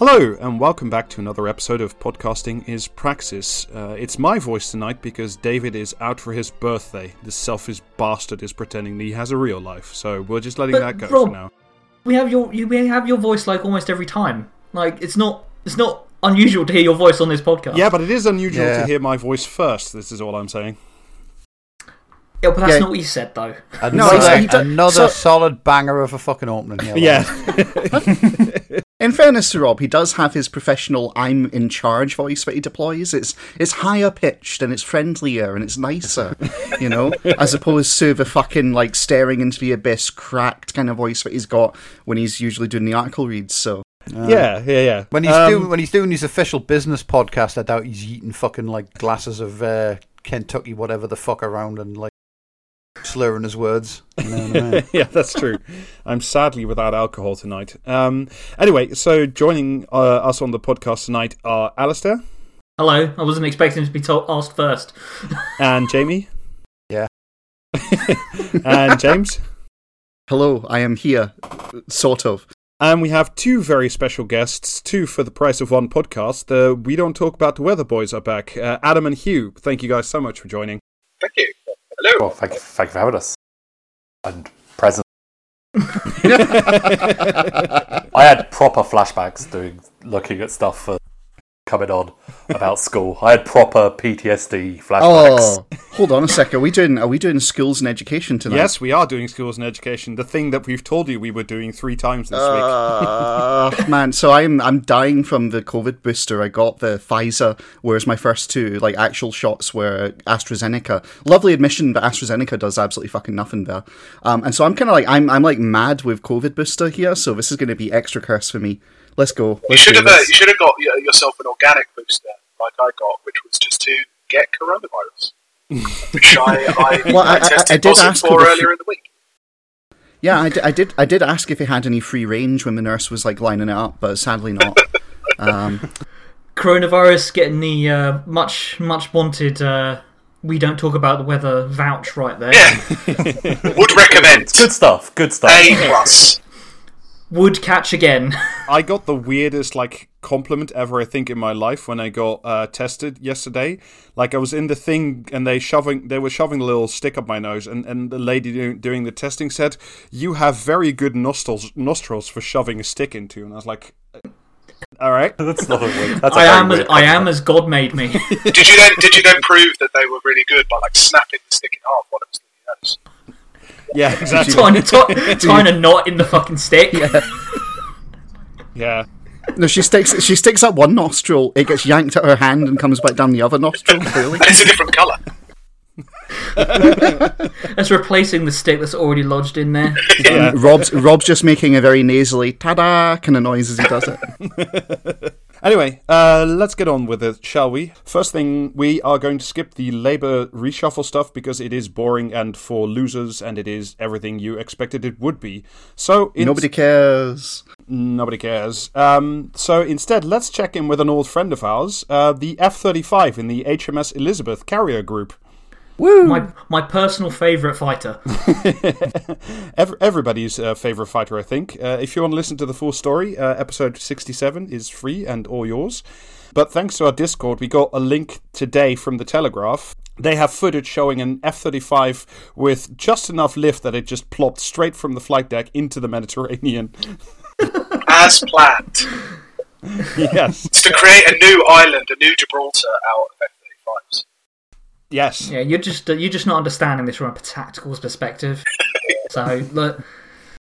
Hello, and welcome back to another episode of Podcasting is Praxis. Uh, it's my voice tonight because David is out for his birthday. This selfish bastard is pretending that he has a real life, so we're just letting But, that go Rob- for now. We have your you, we have your voice like almost every time. Like it's not it's not unusual to hear your voice on this podcast. Yeah, but it is unusual Yeah. to hear my voice first, this is all I'm saying. Yeah, but that's Yeah. not what you said though. Another, exactly. he do- Another so- solid banger of a fucking opening here. Yeah. In fairness to Rob, he does have his professional "I'm in charge" voice that he deploys. It's it's higher pitched and it's friendlier and it's nicer, you know, as opposed to the fucking like staring into the abyss, cracked kind of voice that he's got when he's usually doing the article reads. So yeah, yeah, yeah. When he's Um, doing when he's doing his official business podcast, I doubt he's eating fucking like glasses of uh, Kentucky whatever the fuck around and like slurring his words. You know what yeah, that's true. I'm sadly without alcohol tonight. Um, anyway, so joining uh, us on the podcast tonight are Alistair Hello, I wasn't expecting to be told asked first. and Jamie. Yeah. and James. hello, I am here, sort of. And we have two very special guests, two for the price of one podcast. The We Don't Talk About the Weather Boys are back. Uh, Adam and Hugh, thank you guys so much for joining. Thank you. Hello. Well, thank you, thank you for having us. And present. I had proper flashbacks doing looking at stuff for coming on about school. I had proper PTSD flashbacks. Oh, hold on a sec. Are we doing are we doing schools and education tonight? Yes, we are doing schools and education, the thing that we've told you we were doing three times this week. Uh, man, so I'm I'm dying from the COVID booster. I got the Pfizer, whereas my first two like actual shots were AstraZeneca. Lovely admission, but AstraZeneca does absolutely fucking nothing there. Um, and so I'm kind of like I'm I'm like mad with COVID booster here. So this is going to be extra curse for me. Let's go. You Let's should have uh, you should have got yourself an organic booster like I got, which was just to get coronavirus, which I I, Well, I- I- I tested did positive ask for earlier few- in the week. Yeah, I, did I did ask if he had any free range when the nurse was like lining it up, but sadly not. um, Coronavirus getting the uh, much much wanted. Uh, we don't talk about the weather vouch right there. Yeah, would recommend. Good stuff. Good stuff. A plus. Would catch again. I got the weirdest like compliment ever I think in my life when I got uh, tested yesterday. Like I was in the thing and they shoving they were shoving a little stick up my nose and, and the lady doing, doing the testing said, "You have very good nostrils nostrils for shoving a stick into." And I was like, "All right." That's not a weird. That's a I very am as, I am as God made me. Did you then did you then prove that they were really good by like snapping the stick in half while it was in your nose? Yeah, exactly. tying a, t- tying a knot in the fucking stick. Yeah. no, she sticks she sticks up one nostril, it gets yanked out her hand and comes back down the other nostril. Clearly. It's a different colour. That's replacing the stick that's already lodged in there. Yeah. Rob's Rob's just making a very nasally ta-da kind of noise as he does it. Anyway, uh, let's get on with it, shall we? First thing, we are going to skip the Labour reshuffle stuff because it is boring and for losers, and it is everything you expected it would be. So in- Nobody cares. nobody cares. Um, so instead, let's check in with an old friend of ours, uh, the F thirty five in the HMS Elizabeth carrier group. My my personal favourite fighter. Ev- everybody's uh, favorite fighter, I think. Uh, if you want to listen to the full story, uh, episode 67 is free and all yours. But thanks to our Discord, we got a link today from the Telegraph. They have footage showing an F 35 with just enough lift that it just plopped straight from the flight deck into the Mediterranean. As planned. yes. It's to create a new island, a new Gibraltar out of F-35s. Yes. Yeah, you're just you're just not understanding this from a tactical perspective. So look,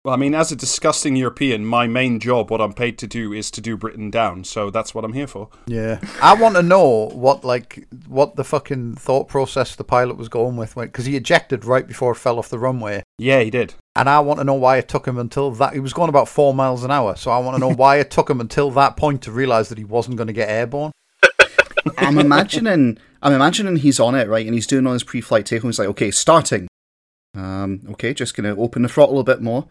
Well, I mean, as a disgusting European, my main job, what I'm paid to do, is to do Britain down. So that's what I'm here for. Yeah, I want to know what like what the fucking thought process the pilot was going with because he ejected right before it fell off the runway, Yeah, he did. and I want to know why it took him until that he was going about four miles an hour. So I want to know why it took him until that point to realize that he wasn't going to get airborne. I'm imagining I'm imagining he's on it, right, and he's doing all his pre-flight take He's like, okay, starting. Um, okay, just gonna open the throttle a bit more.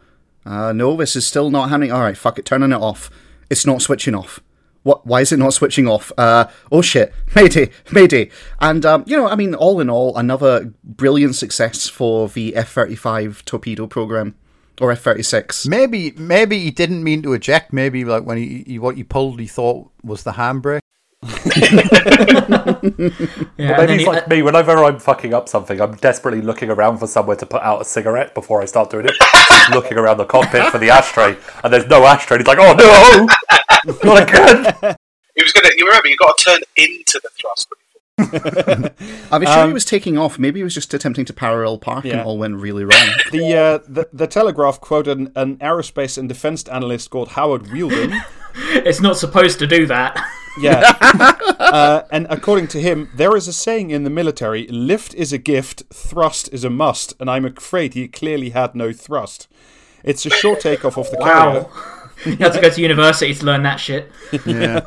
Uh, no, this is still not happening. All right, fuck it, turning it off. It's not switching off. What? Why is it not switching off? Uh, oh shit, Mayday, Mayday. And um, you know, I mean, all in all, another brilliant success for the F-35 torpedo program. or F thirty six. Maybe maybe he didn't mean to eject. Maybe like when he, he what he pulled, he thought was the handbrake. Yeah, Well, maybe then it's he- like me. Whenever I'm fucking up something, I'm desperately looking around for somewhere to put out a cigarette before I start doing it. He's looking around the cockpit for the ashtray, and there's no ashtray. He's like, "Oh no, not again!" He was gonna. You remember, you got to turn into the thrust. I was sure Um, he was taking off. Maybe he was just attempting to parallel park and Yeah. it all went really wrong. The, uh, the the Telegraph quoted an, an aerospace and defense analyst called Howard Wheeldon. it's not supposed to do that. Yeah. uh, and according to him, there is a saying in the military lift is a gift, thrust is a must. And I'm afraid he clearly had no thrust. It's a short takeoff of the carrier. You had to go to university to learn that shit. Yeah.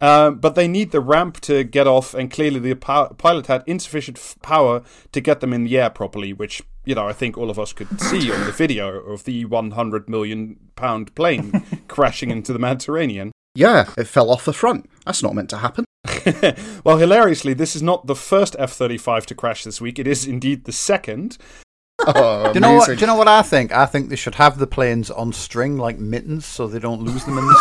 Um, but they need the ramp to get off, and clearly the pi- pilot had insufficient f- power to get them in the air properly, which, you know, I think all of us could see on the video of the 100 million pound plane crashing into the Mediterranean. Yeah, it fell off the front. That's not meant to happen. Well, hilariously, this is not the first F 35 to crash this week, it is indeed the second. Oh, Do you know what? Do you know what I think? I think they should have the planes on string like mittens, so they don't lose them in the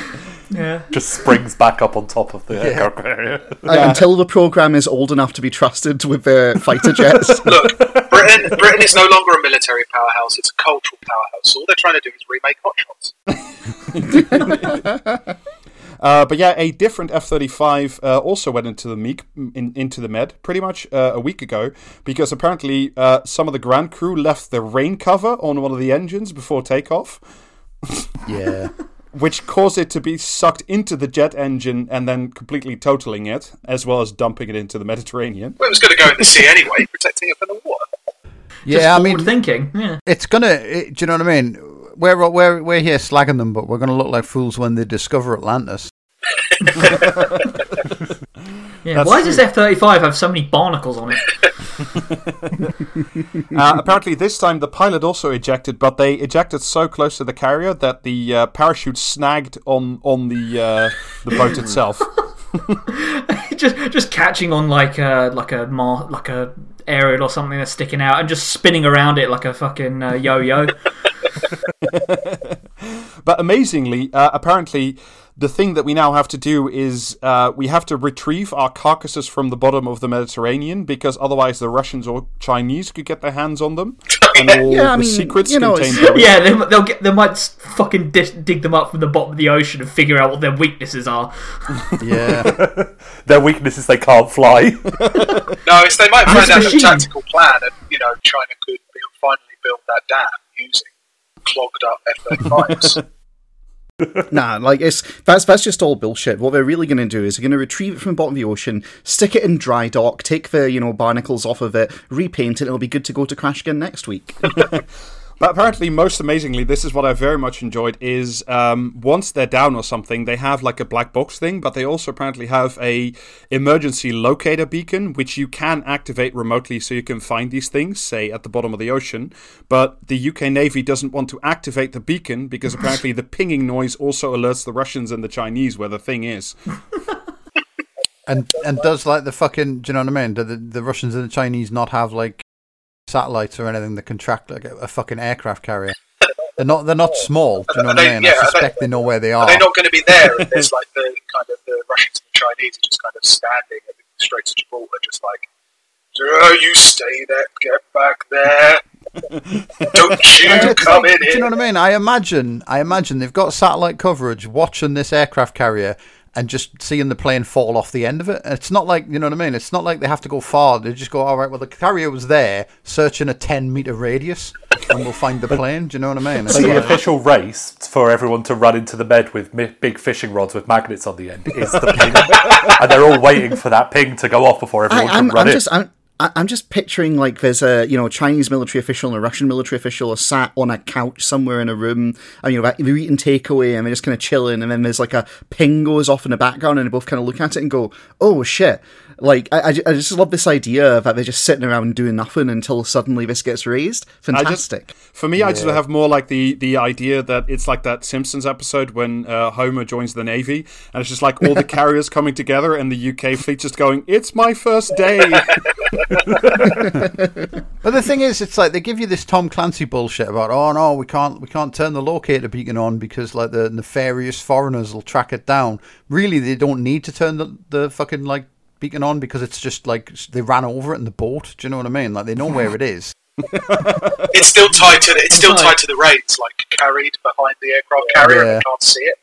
sea. Yeah. Just springs back up on top of the aircraft carrier. Uh, Until the program is old enough to be trusted with the fighter jets. Look, Britain, Britain is no longer a military powerhouse; it's a cultural powerhouse. All they're trying to do is remake Hot Shots. Uh, but yeah, a different F thirty five also went into the meek, in, into the Med pretty much uh, a week ago because apparently uh, some of the ground crew left the rain cover on one of the engines before takeoff, yeah. which caused it to be sucked into the jet engine and then completely totaling it, as well as dumping it into the Mediterranean. Well, it was going to go in the sea anyway, protecting it from the water. Yeah, I mean, thinking. Yeah. it's gonna. It, do you know what I mean? We're we're we're here slagging them, but we're gonna look like fools when they discover Atlantis. Yeah. That's Why does F thirty five have so many barnacles on it? Uh, apparently, this time the pilot also ejected, but they ejected so close to the carrier that the uh, parachute snagged on on the uh, the boat itself. just just catching on like a like a mar- like a aerial or something that's sticking out and just spinning around it like a fucking uh, yo-yo. But amazingly, uh, apparently, the thing that we now have to do is uh, we have to retrieve our carcasses from the bottom of the Mediterranean because otherwise the Russians or Chinese could get their hands on them and all Yeah, I the mean, secrets you know, contained it's- therein. yeah, they, they'll get they might fucking dis- dig them up from the bottom of the ocean and figure out what their weaknesses are. Yeah. Their weakness is they can't fly. No, it's they might find out a out the machine. tactical plan, and you know, China could build, finally build that dam using clogged up F-35s. Nah, like it's that's that's just all bullshit. What they're really going to do is they're going to retrieve it from the bottom of the ocean, stick it in dry dock, take the you know barnacles off of it, repaint it, and it'll be good to go to crash again next week. But apparently, most amazingly, this is what I very much enjoyed: is um, once they're down or something, they have like a black box thing, but they also apparently have a emergency locator beacon, which you can activate remotely, so you can find these things, say at the bottom of the ocean. But the UK Navy doesn't want to activate the beacon because apparently the pinging noise also alerts the Russians and the Chinese where the thing is. And and does like the fucking do you know what I mean? Do the, the Russians and the Chinese not have like satellites or anything that can track like a, a fucking aircraft carrier? They're not they're not small, do you know what they- I mean? yeah, I are they- suspect they know where they Are are. they not going to be there? It's like the kind of the Russians and the Chinese are just kind of standing at the Straits of Gibraltar, just like, "Oh, you stay there, get back there. Don't you come like- in do you know what I mean? I imagine I imagine they've got satellite coverage watching this aircraft carrier and just seeing the plane fall off the end of it. It's not like you know what I mean. It's not like they have to go far. They just go, all right. Well, the carrier was there, searching a ten meter radius, and we'll find the plane. Do you know what I mean? It's So the official race for everyone to run into the bed with mi- big fishing rods with magnets on the end is the ping, and they're all waiting for that ping to go off before I, everyone can I'm, run I'm in. just I'm, I- I'm just picturing like there's a you know a Chinese military official and a Russian military official are sat on a couch somewhere in a room and you know they're eating takeaway and they're just kind of chilling and then there's like a ping goes off in the background and they both kind of look at it and go oh shit like I, I just love this idea that they're just sitting around doing nothing until suddenly this gets raised I just- fantastic For me, I just have more like the the idea that it's like that Simpsons episode when uh, Homer joins the Navy, and it's just like all the carriers coming together, and the UK fleet just going, "It's my first day." But the thing thing is, it's like they give you this Tom Clancy bullshit about, oh no, we can't, we can't turn the locator beacon on because like the nefarious foreigners will track it down. Really, they don't need to turn the the fucking like beacon on because it's just like they ran over it in the boat. Do you know what I mean? Like they know where it is. It's still tied to the, it's still tied to the reins, like carried behind the aircraft carrier, Yeah. and can't see it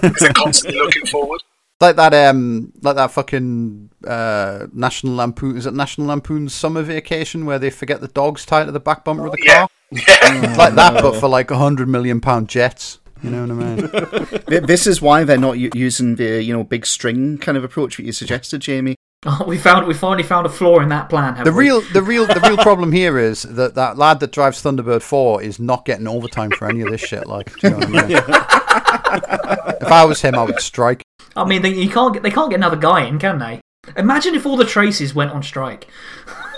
because they're constantly looking forward. Like that, um, like that fucking uh, National Lampoon. Is it National Lampoon's summer vacation where they forget the dogs tied to the back bumper of the Yeah. car? It's like that, but for like a hundred million pound jets. You know what I mean? This is why they're not using the you know big string kind of approach that you suggested, Jamie. Oh, we found we finally found a flaw in that plan. The we? real, the real, the real problem here is that that lad that drives Thunderbird Four is not getting overtime for any of this shit. Like, do you know what I mean? if I was him, I would strike. I mean, they, you can't get they can't get another guy in, can they? Imagine if all the Tracys went on strike.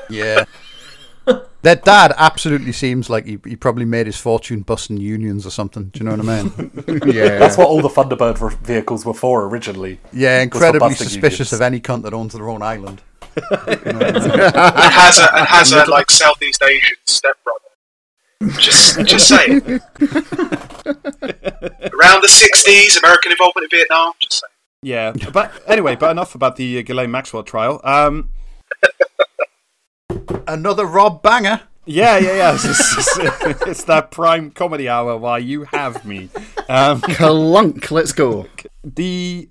Yeah. Their dad absolutely seems like he, he probably made his fortune busting unions or something. Do you know what I mean? Yeah, That's what all the Thunderbird ver- vehicles were for originally. Yeah, incredibly suspicious unions. of any cunt that owns their own island. and has a and has a like Southeast Asian stepbrother. Just just saying. Around the sixties, American involvement in Vietnam. Just saying. Yeah, but anyway, but enough about the uh, Ghislaine Maxwell trial. Um, Another Rob Banger. yeah, yeah, yeah. It's, it's- it's that prime comedy hour while you have me. Um, Clunk, let's go. the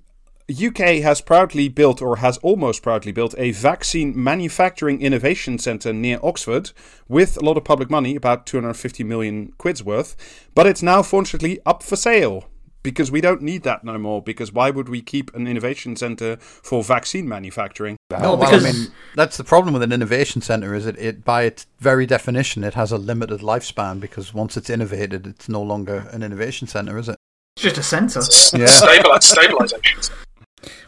UK has proudly built, or has almost proudly built, a vaccine manufacturing innovation centre near Oxford with a lot of public money, about 250 million quid's worth. But it's now fortunately up for sale because we don't need that no more. Because why would we keep an innovation centre for vaccine manufacturing? No, well, because I mean, that's the problem with an innovation center is it, it by its very definition it has a limited lifespan because once it's innovated, it's no longer an innovation center, is it? it's just a centre. Yeah. Stabilize, stabilization.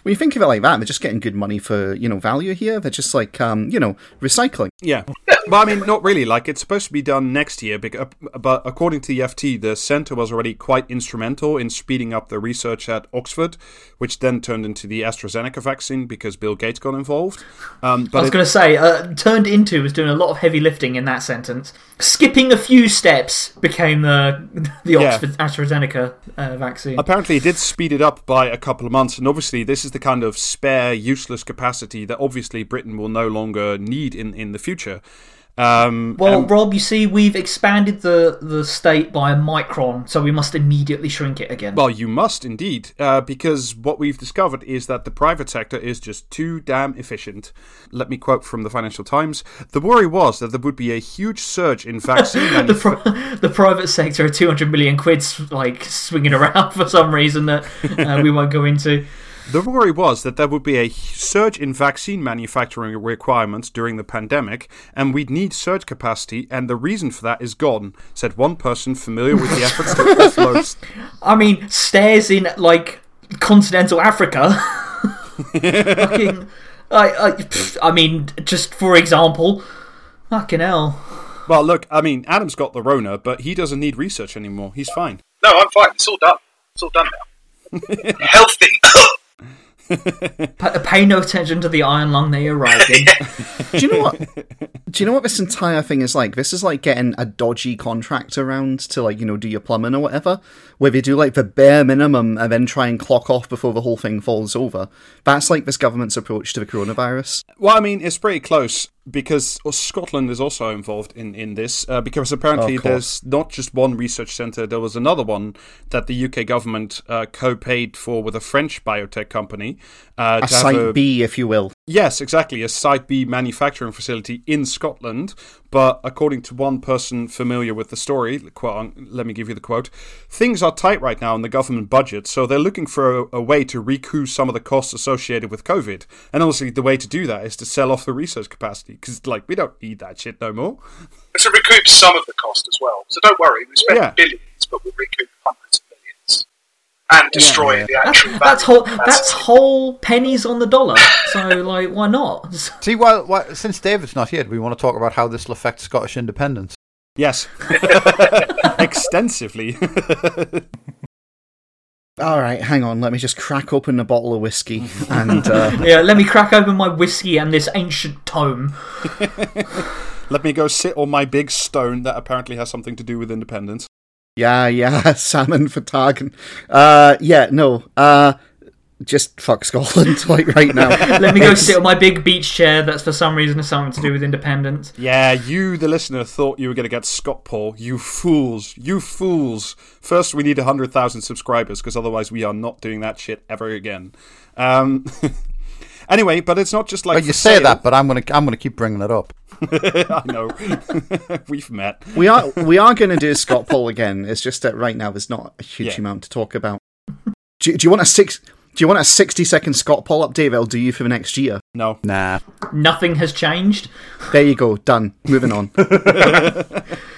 When you think of it like that, they're just getting good money for you know value here. They're just like um, you know recycling. Yeah. Well, I mean, not really. Like, it's supposed to be done next year, but according to the FT, the centre was already quite instrumental in speeding up the research at Oxford, which then turned into the AstraZeneca vaccine because Bill Gates got involved. Um, I was going to say, uh, turned into was doing a lot of heavy lifting in that sentence. Skipping a few steps became the the Yeah. Oxford AstraZeneca uh, vaccine. apparently it did speed it up by a couple of months, and obviously this is the kind of spare, useless capacity that obviously Britain will no longer need in, in the future. Um, Well, and- Rob, you see, we've expanded the, the state by a micron, so we must immediately shrink it again. Well, you must indeed, uh, because what we've discovered is that the private sector is just too damn efficient. Let me quote from the Financial Times: "The worry was that there would be a huge surge in vaccine the, manufacturing." pri- the private sector are 200 million quid's like swinging around for some reason that uh, we won't go into. The worry was that there would be a surge in vaccine manufacturing requirements during the pandemic, and we'd need surge capacity, and the reason for that is gone," said one person familiar with the efforts to offload. I mean, stairs in like continental Africa. Fucking, I, I, pfft, I mean, just for example, fucking hell. Well, look, I mean, Adam's got the Rona, but he doesn't need research anymore. He's fine. No, I'm fine. It's all done. It's all done now. Healthy. Pa- pay no attention to the iron lung they arrived in. Do you know what? do you know what this entire thing is like? This is like getting a dodgy contract around to like you know do your plumbing or whatever, where they do like the bare minimum and then try and clock off before the whole thing falls over. That's like this government's approach to the coronavirus. Well, I mean, it's pretty close because Scotland is also involved in, in this uh, because apparently there's not just one research centre, there was another one that the UK government uh, co paid for with a French biotech company. Uh, A site a- B, if you will. Yes, exactly. A Site B manufacturing facility in Scotland. But according to one person familiar with the story, quote, let me give you the quote things are tight right now in the government budget, so they're looking for a, a way to recoup some of the costs associated with COVID. And obviously, the way to do that is to sell off the research capacity because, like, we don't need that shit no more. to recoup some of the cost as well. So don't worry, we spent Yeah. billions, but we'll recoup hundreds and destroy yeah. the That's, actual that's value whole. of That's whole pennies on the dollar. So like, why not? See, while, while since David's not here, do we want to talk about how this will affect Scottish independence? Yes. Extensively. All right, hang on. Let me just crack open a bottle of whiskey and uh, Yeah, let me crack open my whiskey and this ancient tome. Let me go sit on my big stone that apparently has something to do with independence. Yeah, yeah, salmon for Targan. Uh, yeah, no. Uh, just fuck Scotland, like right now. Let me go It's- sit on my big beach chair that's for some reason has something to do with independence. Yeah, you, the listener, thought you were going to get Scott Paul. You fools. You fools. First, we need 100,000 subscribers, because otherwise we are not doing that shit ever again. Um, anyway, but it's not just like. Well, you say sale. that, but I'm gonna I'm gonna keep bringing it up. I know. We've met. we are we are going to do Scott Paul again. It's just that right now there's not a huge Yeah. amount to talk about. Do, do you want a six? Do you want a sixty second Scott Paul update? I'll do you for the next year. No. Nah. Nothing has changed. There you go. Done. Moving on.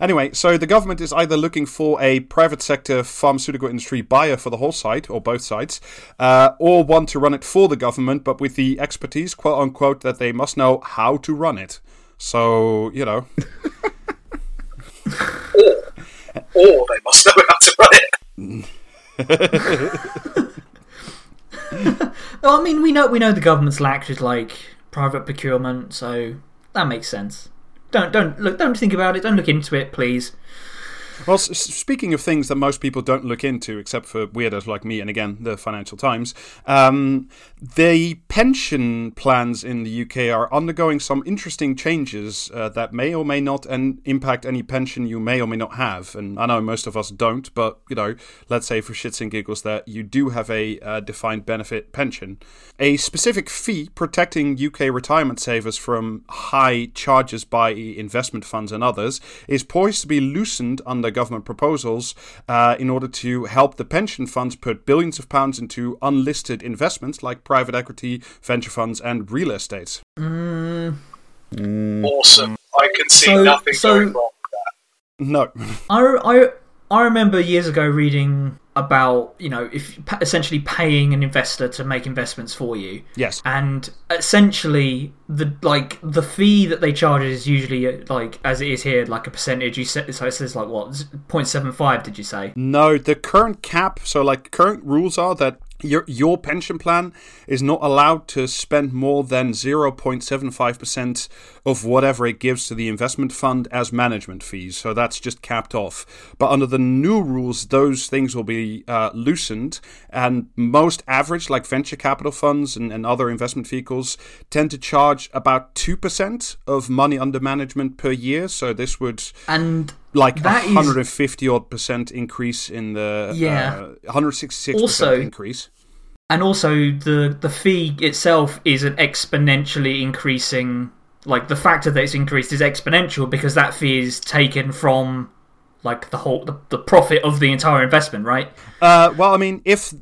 Anyway, so the government is either looking for a private sector pharmaceutical industry buyer for the whole site, or both sites, uh, or want to run it for the government, but with the expertise, quote unquote, that they must know how to run it. So, you know, Or they must know how to run it. Oh, I mean, we know we know the government's lacked with like private procurement, so that makes sense. Don't don't look. Don't think about it. Don't look into it, please. Well, s- speaking of things that most people don't look into, except for weirdos like me and again the Financial Times, um, the pension plans in the UK are undergoing some interesting changes uh, that may or may not and impact any pension you may or may not have. And I know most of us don't, but you know, let's say for shits and giggles that you do have a uh, defined benefit pension, a specific fee protecting UK retirement savers from high charges by investment funds and others is poised to be loosened under government proposals uh, in order to help the pension funds put billions of pounds into unlisted investments like private equity, venture funds, and real estate. Awesome. I can see So- nothing so- going wrong with that. No. I, I, I remember years ago reading about you know if essentially paying an investor to make investments for you. Yes. and essentially the like the fee that they charge is usually uh, like as it is here like a percentage. You said so it says like what 0.75 did you say? No, the current cap, so like current rules are that your your pension plan is not allowed to spend more than 0.75% of whatever it gives to the investment fund as management fees. So that's just capped off. But under the new rules, those things will be uh, loosened, and most average, like venture capital funds and, and other investment vehicles, tend to charge about 2% of money under management per year. So this would and like a That is- 150 odd percent increase in the Yeah. uh, 166 Also- percent increase. And also the the fee itself is an exponentially increasing like the factor that it's increased is exponential because that fee is taken from like the whole the, the profit of the entire investment right Uh, well, I mean, if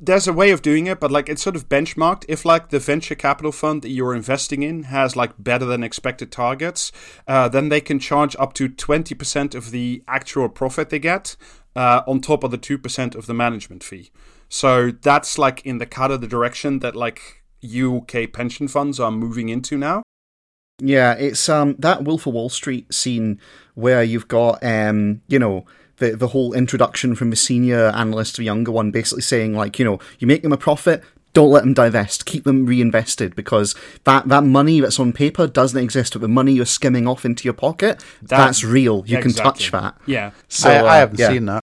there's a way of doing it, but like it's sort of benchmarked. If like the venture capital fund that you're investing in has like better than expected targets, uh, then they can charge up to 20% of the actual profit they get uh, on top of the 2% of the management fee. So that's like in the cut of the direction that like UK pension funds are moving into now. Yeah, it's um that Wolf of Wall Street scene where you've got um you know the the whole introduction from the senior analyst to the younger one, basically saying like you know you make them a profit. Don't let them divest. Keep them reinvested because that, that money that's on paper doesn't exist. But the money you're skimming off into your pocket, that's real. You can touch that. Yeah. So I, I uh, haven't yeah. seen that.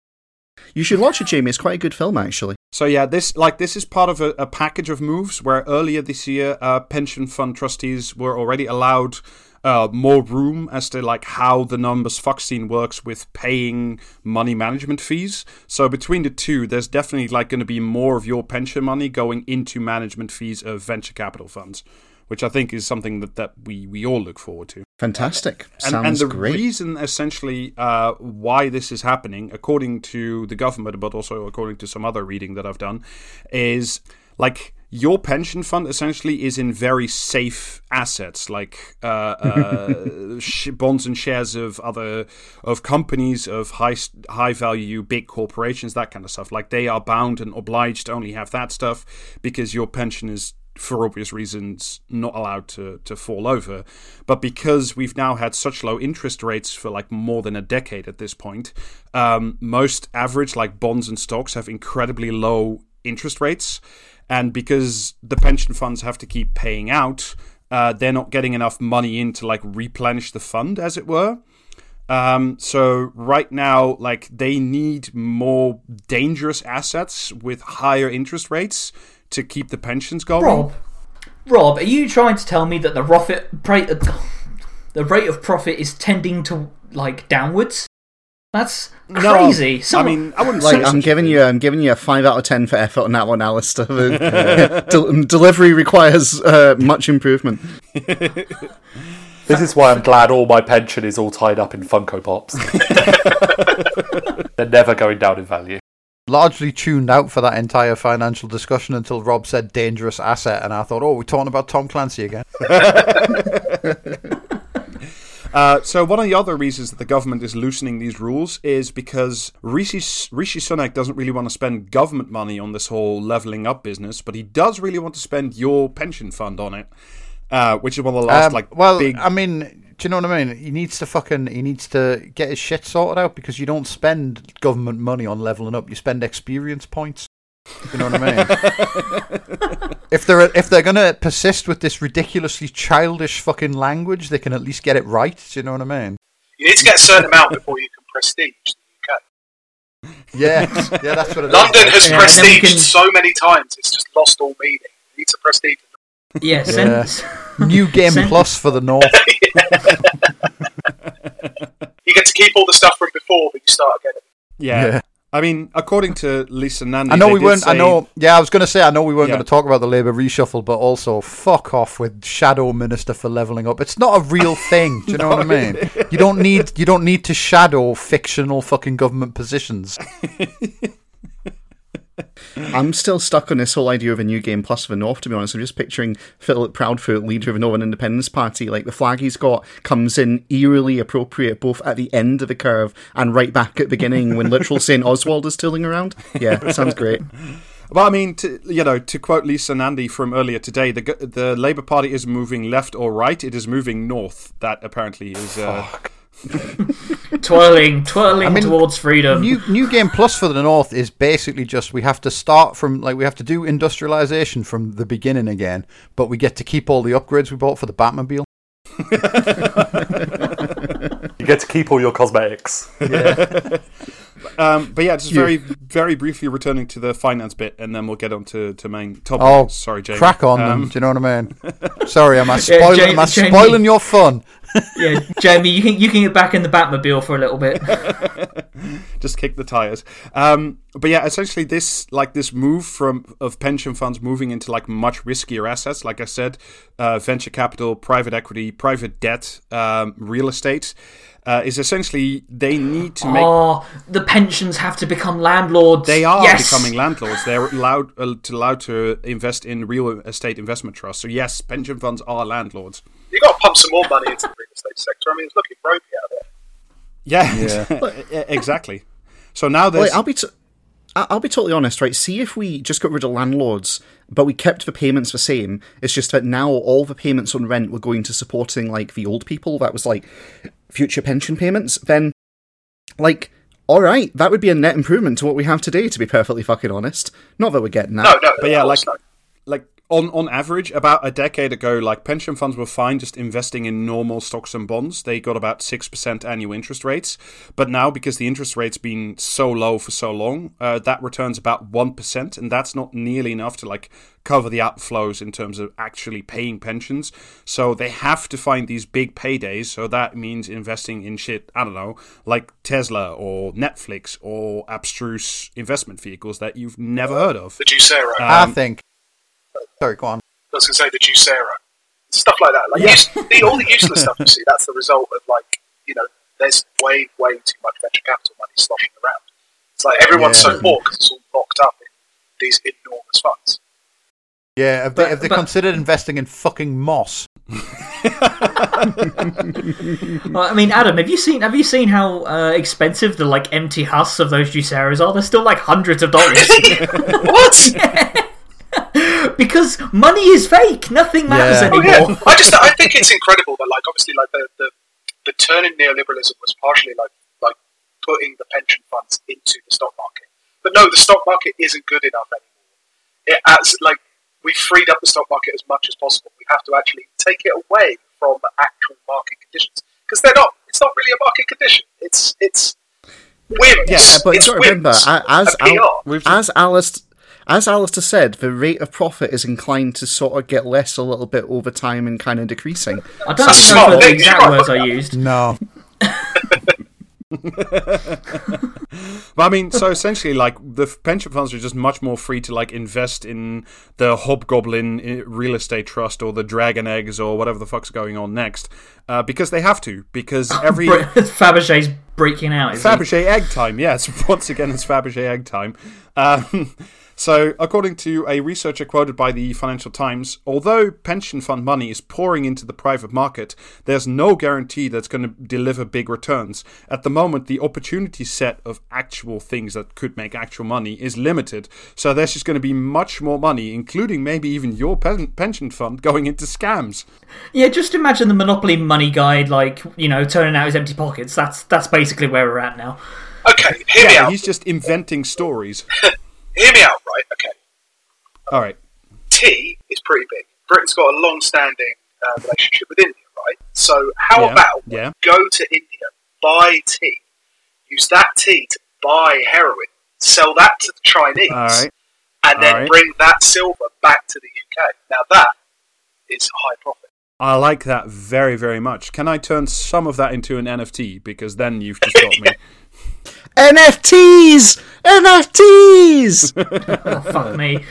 You should watch it, Jamie. It's quite a good film, actually. So yeah, this like this is part of a, a package of moves where earlier this year, uh, pension fund trustees were already allowed uh, more room as to like how the numbers Foxteen works with paying money management fees. So between the two, there's definitely like going to be more of your pension money going into management fees of venture capital funds, which I think is something that, that we we all look forward to. Fantastic. And, Sounds and the great. reason, essentially, uh, why this is happening, according to the government, but also according to some other reading that I've done, is like your pension fund essentially is in very safe assets, like uh, uh, sh- bonds and shares of other of companies of high high value big corporations, that kind of stuff. Like they are bound and obliged to only have that stuff because your pension is for obvious reasons not allowed to, to fall over. But because we've now had such low interest rates for like more than a decade at this point, um, most average like bonds and stocks have incredibly low interest rates. And because the pension funds have to keep paying out, uh, they're not getting enough money in to like replenish the fund, as it were. Um, so right now, like they need more dangerous assets with higher interest rates to keep the pensions going. Rob, Rob, are you trying to tell me that the profit rate, the rate of profit is tending to like downwards? That's No, crazy. I mean, I wouldn't like. Say I'm giving thing. you, I'm giving you a five out of ten for effort on that one, Alistair. Del- delivery requires uh, much improvement. This is why I'm glad all my pension is all tied up in Funko Pops. They're never going down in value. Largely tuned out for that entire financial discussion until Rob said dangerous asset, and I thought, oh, we're talking about Tom Clancy again. Uh, so one of the other reasons that the government is loosening these rules is because Rishi, Rishi Sunak doesn't really want to spend government money on this whole leveling up business, but he does really want to spend your pension fund on it, uh, which is one of the last Um, like well, big. I mean, do you know what I mean? He needs to fucking he needs to get his shit sorted out because you don't spend government money on leveling up. You spend experience points. You know what I mean? if they're if they're gonna persist with this ridiculously childish fucking language, they can at least get it right. Do you know what I mean? You need to get a certain amount before you can prestige the UK. Yeah, yeah, that's what it is. London has Yeah, and then we prestiged can- so many times, it's just lost all meaning. You need to prestige. yeah, Yeah. send- New Game Send- Plus for the North. You get to keep all the stuff from before, but you start again. yeah. Yeah. I mean, according to Lisa Nandy, I know they we weren't. I know. Yeah, I was going to say. I know we weren't Yeah. going to talk about the Labour reshuffle, but also fuck off with shadow minister for levelling up. It's not a real thing. Do you know what I mean? You don't need. You don't need to shadow fictional fucking government positions. I'm still stuck on this whole idea of a new game plus for the North. To be honest, I'm just picturing Philip Proudfoot, leader of the Northern Independence Party. Like the flag he's got comes in eerily appropriate, both at the end of the curve and right back at the beginning when literal Saint Oswald is tooling around. Yeah, sounds great. Well, I mean, to, you know, to quote Lisa Nandy from earlier today, the the Labour Party is moving left or right. It is moving north. That apparently is. Uh, twirling, twirling mean, towards freedom. New New Game Plus for the North is basically just we have to start from like we have to do industrialization from the beginning again, but we get to keep all the upgrades we bought for the Batmobile. You get to keep all your cosmetics. um, but yeah, just very very briefly returning to the finance bit, and then we'll get on to, to main topic. Oh, sorry, Jamie. Crack on Um, them. Do you know what I mean? Sorry, am I spoiling? Jamie- am I Jamie- spoiling your fun? Yeah, Jamie, you can you can get back in the Batmobile for a little bit. just kick the tires. Um, but yeah, essentially this like this move from of pension funds moving into like much riskier assets. Like I said, uh, venture capital, private equity, private debt, um, real estate. Uh, is essentially they need to make Oh, the pensions have to become landlords. They are Yes! becoming landlords. They're allowed uh, to allowed to invest in real estate investment trusts. So yes, pension funds are landlords. You've got to pump some more money into the real estate sector. I mean, it's looking ropey out there. Yeah, Yeah, exactly. So now there's Like, I'll be. T- I- I'll be totally honest, right? See if we just got rid of landlords, but we kept the payments the same. It's just that now all the payments on rent were going to supporting like the old people. That was like future pension payments. Then, like, all right, that would be a net improvement to what we have today. To be perfectly fucking honest, not that we're getting that. No, no. But yeah, like course like on on average, about a decade ago, like pension funds were fine just investing in normal stocks and bonds. They got about six percent annual interest rates. But now, because the interest rate's been so low for so long, uh, that returns about one percent, and that's not nearly enough to like cover the outflows in terms of actually paying pensions. So they have to find these big paydays. So that means investing in shit. I don't know, like Tesla or Netflix or abstruse investment vehicles that you've never heard of. The Juicero. I Um, I think. Sorry, go on. I was going to say the Juicero. Stuff like that. Like use, all the useless stuff you see, that's the result of, like, you know, there's way, way too much venture capital money sloshing around. It's like everyone's so Yeah. poor because it's all locked up in these enormous funds. Yeah, have they, But- have they but- considered investing in fucking moss? Well, I mean, Adam, have you seen have you seen how uh, expensive the like empty husks of those Juiceros are? They're still like hundreds of dollars what? because money is fake. Nothing matters Yeah. Oh, anymore. yeah. I just I think it's incredible that like obviously like the, the the turn in neoliberalism was partially like like putting the pension funds into the stock market. But no, the stock market isn't good enough anymore. It as like we've freed up the stock market as much as possible. We have to actually take it away from actual market conditions because they're not. It's not really a market condition. It's it's whims. Yeah, but it's you've got to remember, as Al- as Alice, as Alistair said, the rate of profit is inclined to sort of get less a little bit over time and kind of decreasing. I don't That's know smart. if the exact words I used. No. But I mean, so essentially, like the pension funds are just much more free to like invest in the Hobgoblin real estate trust or the Dragon Eggs or whatever the fuck's going on next, uh, because they have to. Because every Bre- Fabergé's breaking out. Is he? Fabergé egg time, yes. Once again, it's Fabergé egg time. Um, so, according to a researcher quoted by the Financial Times, although pension fund money is pouring into the private market, there's no guarantee that's going to deliver big returns. At the moment, the opportunity set of actual things that could make actual money is limited. So, there's just going to be much more money, including maybe even your pen- pension fund, going into scams. Yeah, just imagine the Monopoly money guide, like you know, turning out his empty pockets. That's that's basically where we're at now. Okay, hear me Yeah, out. he's just inventing stories. Hear me out, right? Okay. All right. tea is pretty big. Britain's got a long-standing uh, relationship with India, right? So how Yeah, about yeah. go to India, buy tea, use that tea to buy heroin, sell that to the Chinese, All right. and then right. bring that silver back to the UK. Now that is high profit. I like that very, very much. Can I turn some of that into an NFT? Because then you've just got me. NFTs, NFTs. Oh, fuck me.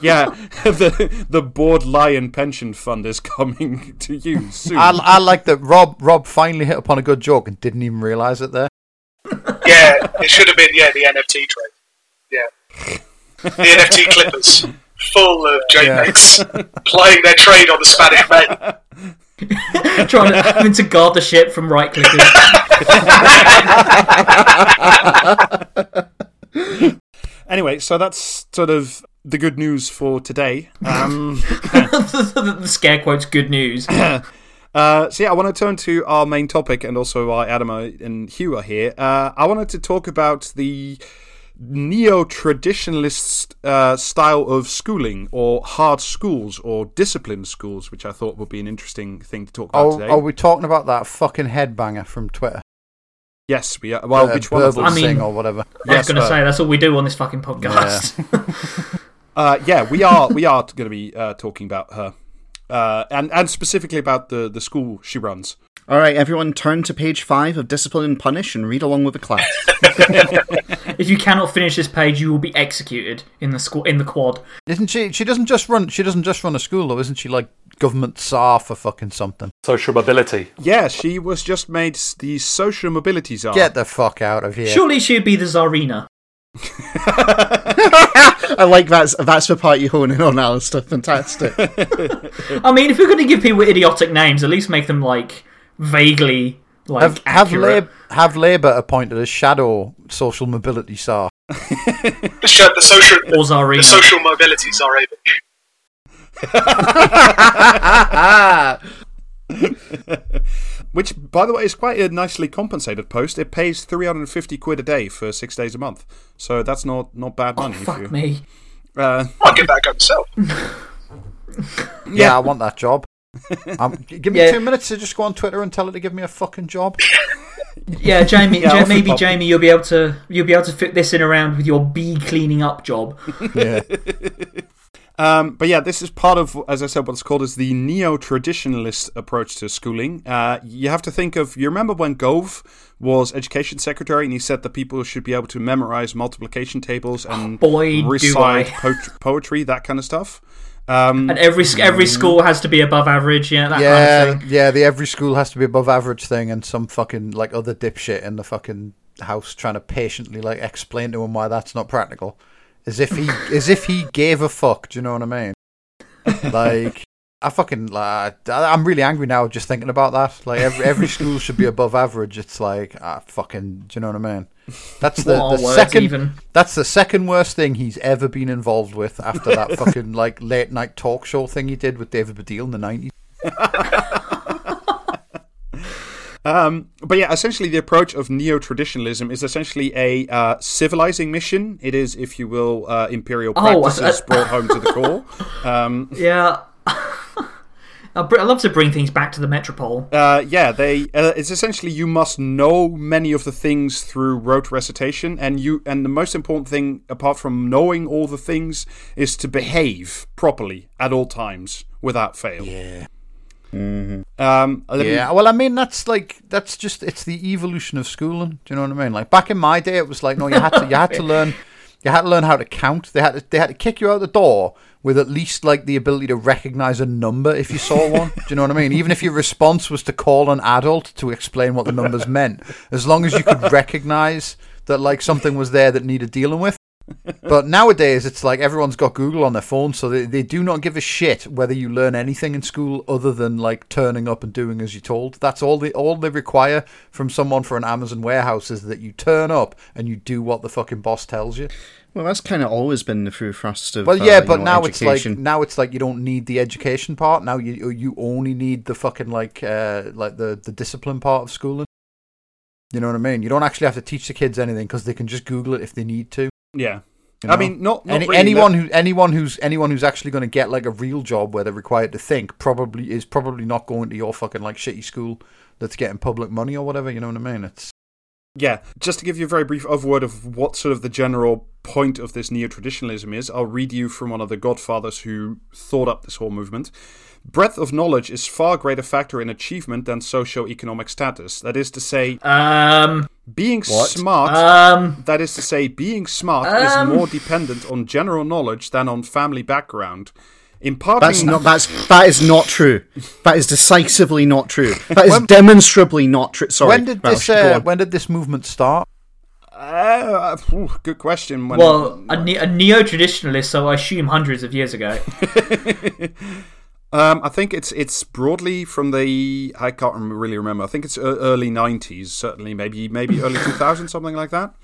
yeah, the the bored lion pension fund is coming to you soon. I, I like that Rob Rob finally hit upon a good joke and didn't even realise it there. Yeah, it should have been yeah the NFT trade. Yeah, the NFT clippers. Full of JPEGs playing their trade on the Spanish men. Trying to having to guard the ship from right clickers. anyway, so that's sort of the good news for today. Um, the, the scare quotes good news. Uh, so yeah, I want to turn to our main topic, and also why Adam and Hugh are here. Uh, I wanted to talk about the neo-traditionalist uh, style of schooling, or hard schools, or disciplined schools, which I thought would be an interesting thing to talk about Oh, today. are we talking about that fucking headbanger from Twitter? yes, we are. Well, Uh, which one of Burble them? I mean- Singh or whatever. I was Yes, going to say that's all we do on this fucking podcast. Uh, yeah, we are. We are going to be uh, talking about her, uh, and and specifically about the the school she runs. All right, everyone, turn to page five of Discipline and Punish and read along with the class. if you cannot finish this page, you will be executed in the squ- in the quad. Isn't she? She doesn't just run. She doesn't just run a school, though, isn't she? Like government czar for fucking something. Social mobility. Yeah, she was just made the social mobility czar. Get the fuck out of here. Surely she'd be the czarina. I like that. that's the part you hone in on, Alistair. Fantastic. I mean, if we're going to give people idiotic names, at least make them like vaguely like Have have. Lab, have Labour appointed a shadow social mobility czar? The, show, the social or Tsarina. the social mobility Tsarevich. Which, by the way, is quite a nicely compensated post. It pays 350 quid a day for six days a month. So that's not, not bad money. if Fuck you, me. Uh, I'll give that a go myself. Yeah, I want that job. um, give me Yeah. two minutes to just go on Twitter and tell her to give me a fucking job. Yeah, Jamie. Yeah, Ja- maybe. Jamie, you'll be able to you'll be able to fit this in around with your bee cleaning up job. Yeah. Um, but yeah, this is part of, as I said, what's called as the neo-traditionalist approach to schooling. Uh, you have to think of, you remember when Gove was education secretary and he said that people should be able to memorize multiplication tables and Boy, recite po- poetry, that kind of stuff. Um, And every every school has to be above average. Yeah, that yeah, kind of thing. yeah. The every school has to be above average thing, and some fucking like other dipshit in the fucking house trying to patiently like explain to him why that's not practical, as if he as if he gave a fuck. Do you know what I mean? Like. I fucking like. I'm really angry now just thinking about that. Like every every school should be above average. It's like ah fucking. Do you know what I mean? That's the, the second. even? That's the second worst thing he's ever been involved with after that fucking like late night talk show thing he did with David Baddiel in the nineties. Um, but yeah, essentially the approach of neo-traditionalism is essentially a uh, civilizing mission. It is, if you will, uh, imperial Oh, practices uh, brought home to the core. Um, Yeah. I love to bring things back to the metropole. uh, yeah, they. Uh, it's essentially you must know many of the things through rote recitation, and you. And the most important thing, apart from knowing all the things, is to behave properly at all times without fail. Yeah. Um, let me- Yeah, well, I mean, that's like that's just it's the evolution of schooling. Do you know what I mean? Like back in my day, it was like no, you had to you had to learn you had to learn how to count. They had to, they had to kick you out the door with at least like the ability to recognize a number if you saw one. Do you know what I mean? Even if your response was to call an adult to explain what the numbers meant, as long as you could recognize that like something was there that needed dealing with. But nowadays, it's like everyone's got Google on their phone, so they, they do not give a shit whether you learn anything in school other than like turning up and doing as you're told. That's all they all they require from someone for an Amazon warehouse is that you turn up and you do what the fucking boss tells you. Well, that's kind of always been the true thrust of. Well, uh, yeah, you but know, now it's like now it's like you don't need the education part. Now you you only need the fucking like uh like the the discipline part of schooling. You know what I mean? You don't actually have to teach the kids anything because they can just Google it if they need to. Yeah. you I mean, not, not Any, really, anyone that- who anyone who's anyone who's actually going to get like a real job where they're required to think probably is probably not going to your fucking like shitty school that's getting public money or whatever. You know what I mean? It's Yeah, just to give you a very brief overword of what sort of the general point of this neo traditionalism is, I'll read you from one of the godfathers who thought up this whole movement. Breadth of knowledge is far greater factor in achievement than socio-economic status. That is to say, Um, being What? smart. um, that is to say, being smart Um. is more dependent on general knowledge than on family background. Imparting That's not. That's that is not true. That is decisively not true. That is demonstrably not true. Sorry. when did this Welsh, go uh, when did this movement start? Uh, phew, good question. When- well, a, ne- a neo-traditionalist, so I assume hundreds of years ago. Um, I think it's it's broadly from the I can't really remember. I think it's early '90s, certainly maybe maybe early 2000s, something like that.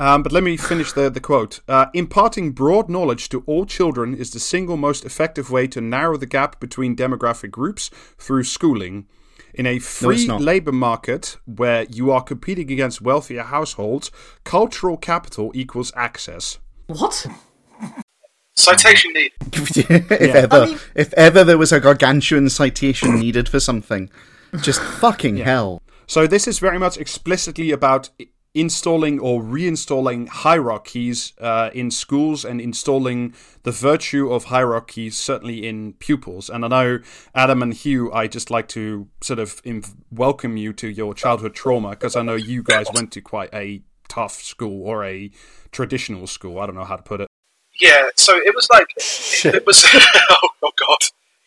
Um, but let me finish the the quote. Uh, Imparting broad knowledge to all children is the single most effective way to narrow the gap between demographic groups through schooling. In a free not. labor market where you are competing against wealthier households, cultural capital equals access. What? Citation needed. if ever, if ever there was a gargantuan citation needed for something, just fucking hell. So this is very much explicitly about installing or reinstalling hierarchies uh, in schools and installing the virtue of hierarchies certainly in pupils. And I know Adam and Hugh, I just like to sort of inv- welcome you to your childhood trauma because I know you guys went to quite a tough school or a traditional school. I don't know how to put it. Yeah, so it was like Shit. it was. oh, oh god,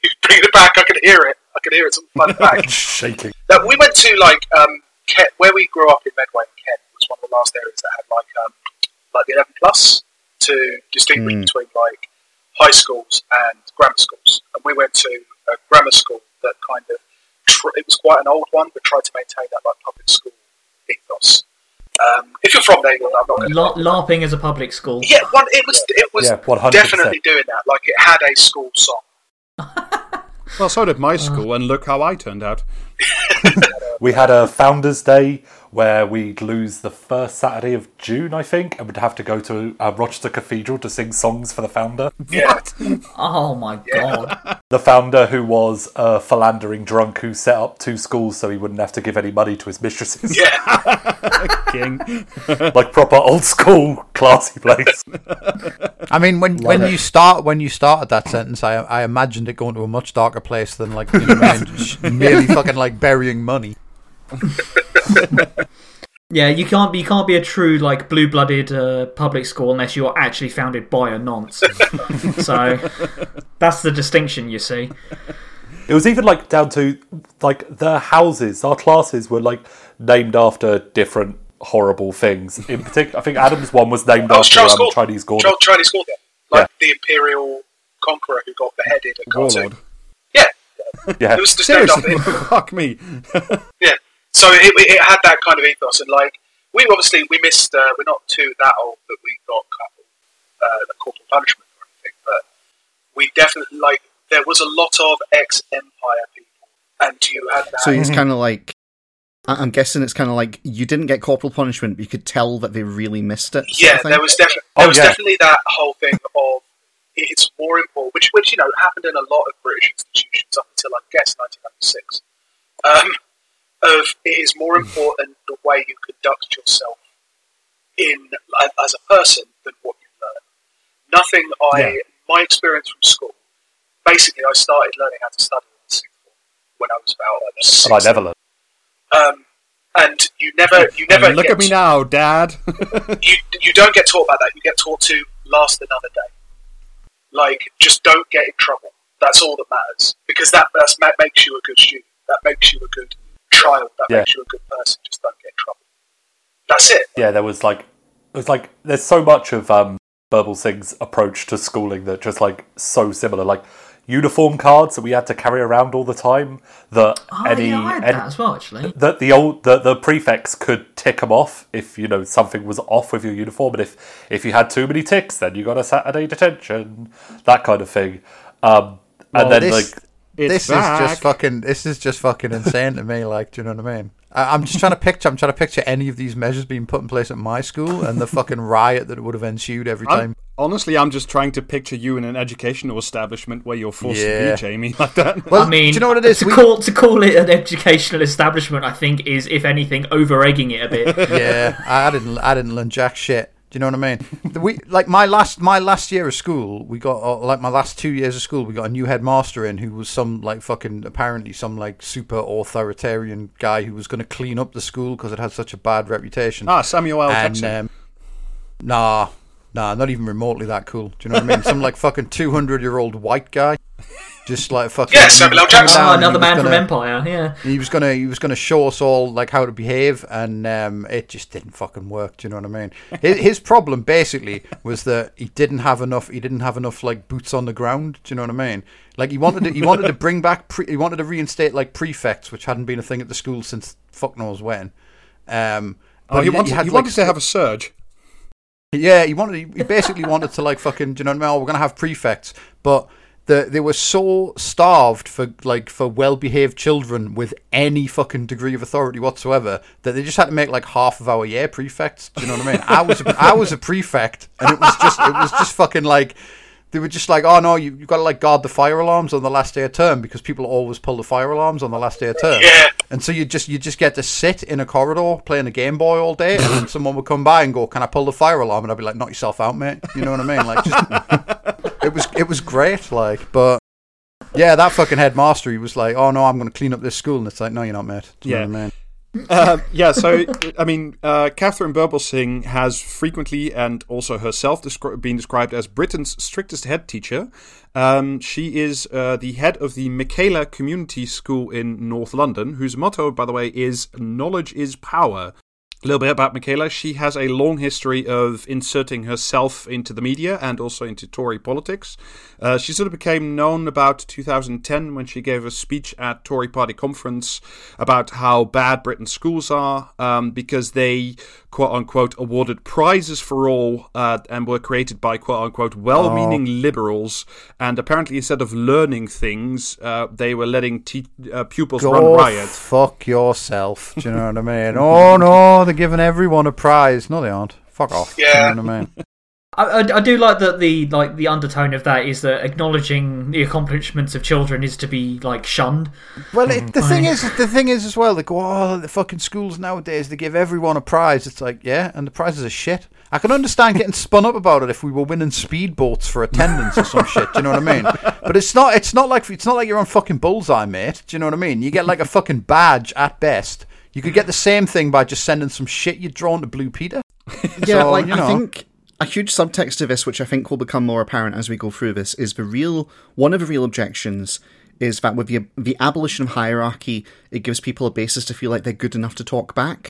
you bring it back. I can hear it. I can hear it. Flooding back. Shaking. that we went to like um, Kent, where we grew up in Medway Kent was one of the last areas that had like um, like the 11 plus to distinguish Mm. between like high schools and grammar schools. And we went to a grammar school that kind of tr- it was quite an old one, but tried to maintain that like public school ethos. Um, if you're from there, you'll know. I'm not gonna- La- LARPing as a public school. yeah, one, it was it was Yeah, 100%. definitely doing that. Like it had a school song. Well, so did my school, and look how I turned out. We had a Founders Day where we'd lose the first Saturday of June, I think, and we'd have to go to uh, Rochester Cathedral to sing songs for the founder. What? Oh my god. The founder, who was a philandering drunk who set up two schools so he wouldn't have to give any money to his mistresses. Yeah, King. like proper old school, classy place. I mean, when when you start when you started that sentence, I I imagined it going to a much darker place than like you know, what I mean, just merely fucking like burying money. Yeah, you can't be you can't be a true like blue-blooded uh, public school unless you're actually founded by a nonce. so that's the distinction, you see. It was even like down to like the houses. Our classes were like named after different horrible things. In particular, I think Adam's one was named that was after Charles um, Gordon. Chinese Gordon. Charles, Chinese Gordon, like the imperial conqueror who got beheaded at Khartoum. Warlord. Yeah, Yeah, it was just named Seriously, after him. fuck me. Yeah. So it, it had that kind of ethos, and like we obviously we missed. Uh, we're not too that old that we got kind of, uh, the corporal punishment or anything, but we definitely like there was a lot of ex-empire people, and you had that. So it's kind of like I- I'm guessing it's kind of like you didn't get corporal punishment, but you could tell that they really missed it. yeah, of thing. there was definitely Oh, there was yeah. definitely that whole thing of it's more important, which which you know happened in a lot of British institutions up until I guess 1996. Um, of it is more important the way you conduct yourself in as a person than what you learn. Nothing I Yeah. my experience from school. Basically, I started learning how to study in sixth form when I was about like, six. And I never learned. Um, and you never, you I mean, never look at me now, Dad. you you don't get taught about that. You get taught to last another day. Like, just don't get in trouble. That's all that matters because that that's, that makes you a good student. That makes you a good child. That Yeah. makes you a good person. Just don't get in trouble. That's it. Yeah, there was like, it was like, there's so much of um, Birbalsingh's approach to schooling that just like so similar. Like uniform cards that we had to carry around all the time. That Oh, any, yeah, I had any that as well, actually. that the old the, the prefects could tick them off if you know something was off with your uniform, and if if you had too many ticks, then you got a Saturday detention, that kind of thing. Um, Well, and then this, like It's this is just fucking. This is just fucking insane to me. Like, do you know what I mean? I, I'm just trying to picture. I'm trying to picture any of these measures being put in place at my school and the fucking riot that would have ensued every I'm- time. honestly, I'm just trying to picture you in an educational establishment where you're forced Yeah. to be Jamie like that. Well, I mean, do you know what it is? To We- call to call it an educational establishment, I think, is if anything over egging it a bit. yeah, I I didn't. I didn't learn jack shit. Do you know what I mean? We like my last my last year of school. We got uh, like my last two years of school. We got a new headmaster in who was some like fucking apparently some like super authoritarian guy who was going to clean up the school because it had such a bad reputation. ah, Samuel L. and Jackson. um, nah, nah, not even remotely that cool. Do you know what I mean? Some like fucking two hundred year old white guy, just like fucking. Yeah, Samuel L. Jackson. Oh, down and he another man from gonna- Empire. Yeah. he was gonna he was gonna show us all like how to behave, and um, it just didn't fucking work. Do you know what I mean? His, his problem basically was that he didn't have enough. He didn't have enough like boots on the ground. Do you know what I mean? Like he wanted to, he wanted to bring back pre, he wanted to reinstate like prefects, which hadn't been a thing at the school since fuck knows when. Um, oh, but he wanted, had, he like, to have a surge. yeah, he wanted. He basically wanted to like fucking. Do you know what I mean? Oh, we're gonna have prefects, but the, they were so starved for like for well-behaved children with any fucking degree of authority whatsoever that they just had to make like half of our year prefects. Do you know what I mean? I was a, I was a prefect, and it was just it was just fucking like. They were just like, oh no, you, you've got to like guard the fire alarms on the last day of term because people always pull the fire alarms on the last day of term. Yeah. And so you just you just get to sit in a corridor playing a Game Boy all day, and someone would come by and go, "Can I pull the fire alarm?" And I'd be like, "Knock yourself out, mate." You know what I mean? Like, just, it was it was great, like, but yeah, that fucking headmaster, he was like, "Oh no, I'm going to clean up this school," and it's like, "No, you're not, mate." Do you Yeah. know what I mean? Uh, yeah, so I mean, uh, Katharine Birbalsingh has frequently and also herself descri- been described as Britain's strictest head teacher. Um, she is uh, the head of the Michaela Community School in North London, whose motto, by the way, is "Knowledge is power." A little bit about Michaela. She has a long history of inserting herself into the media and also into Tory politics. Uh, she sort of became known about 2010 when she gave a speech at Tory party conference about how bad Britain's schools are um, because they quote unquote awarded prizes for all uh, and were created by quote unquote well-meaning liberals. And apparently, instead of learning things, uh, they were letting te- uh, pupils run Go riot. fuck yourself. Do you know what I mean? Oh no, they're giving everyone a prize. No, they aren't. Fuck off. Yeah. You know what I mean? I, I, I do like that the like the undertone of that is that acknowledging the accomplishments of children is to be like shunned. Well, it, the mm-hmm. thing is, the thing is as well. They go, oh, the fucking schools nowadays they give everyone a prize. It's like, yeah, and the prizes are shit. I can understand getting spun up about it if we were winning speedboats for attendance or some shit. Do you know what I mean? But it's not. It's not like it's not like you're on fucking bullseye, mate. Do you know what I mean? You get like a fucking badge at best. You could get the same thing by just sending some shit you'd drawn to Blue Peter. Yeah, So, like you I think a huge subtext to this, which I think will become more apparent as we go through this, is the real one of the real objections is that with the the abolition of hierarchy, it gives people a basis to feel like they're good enough to talk back.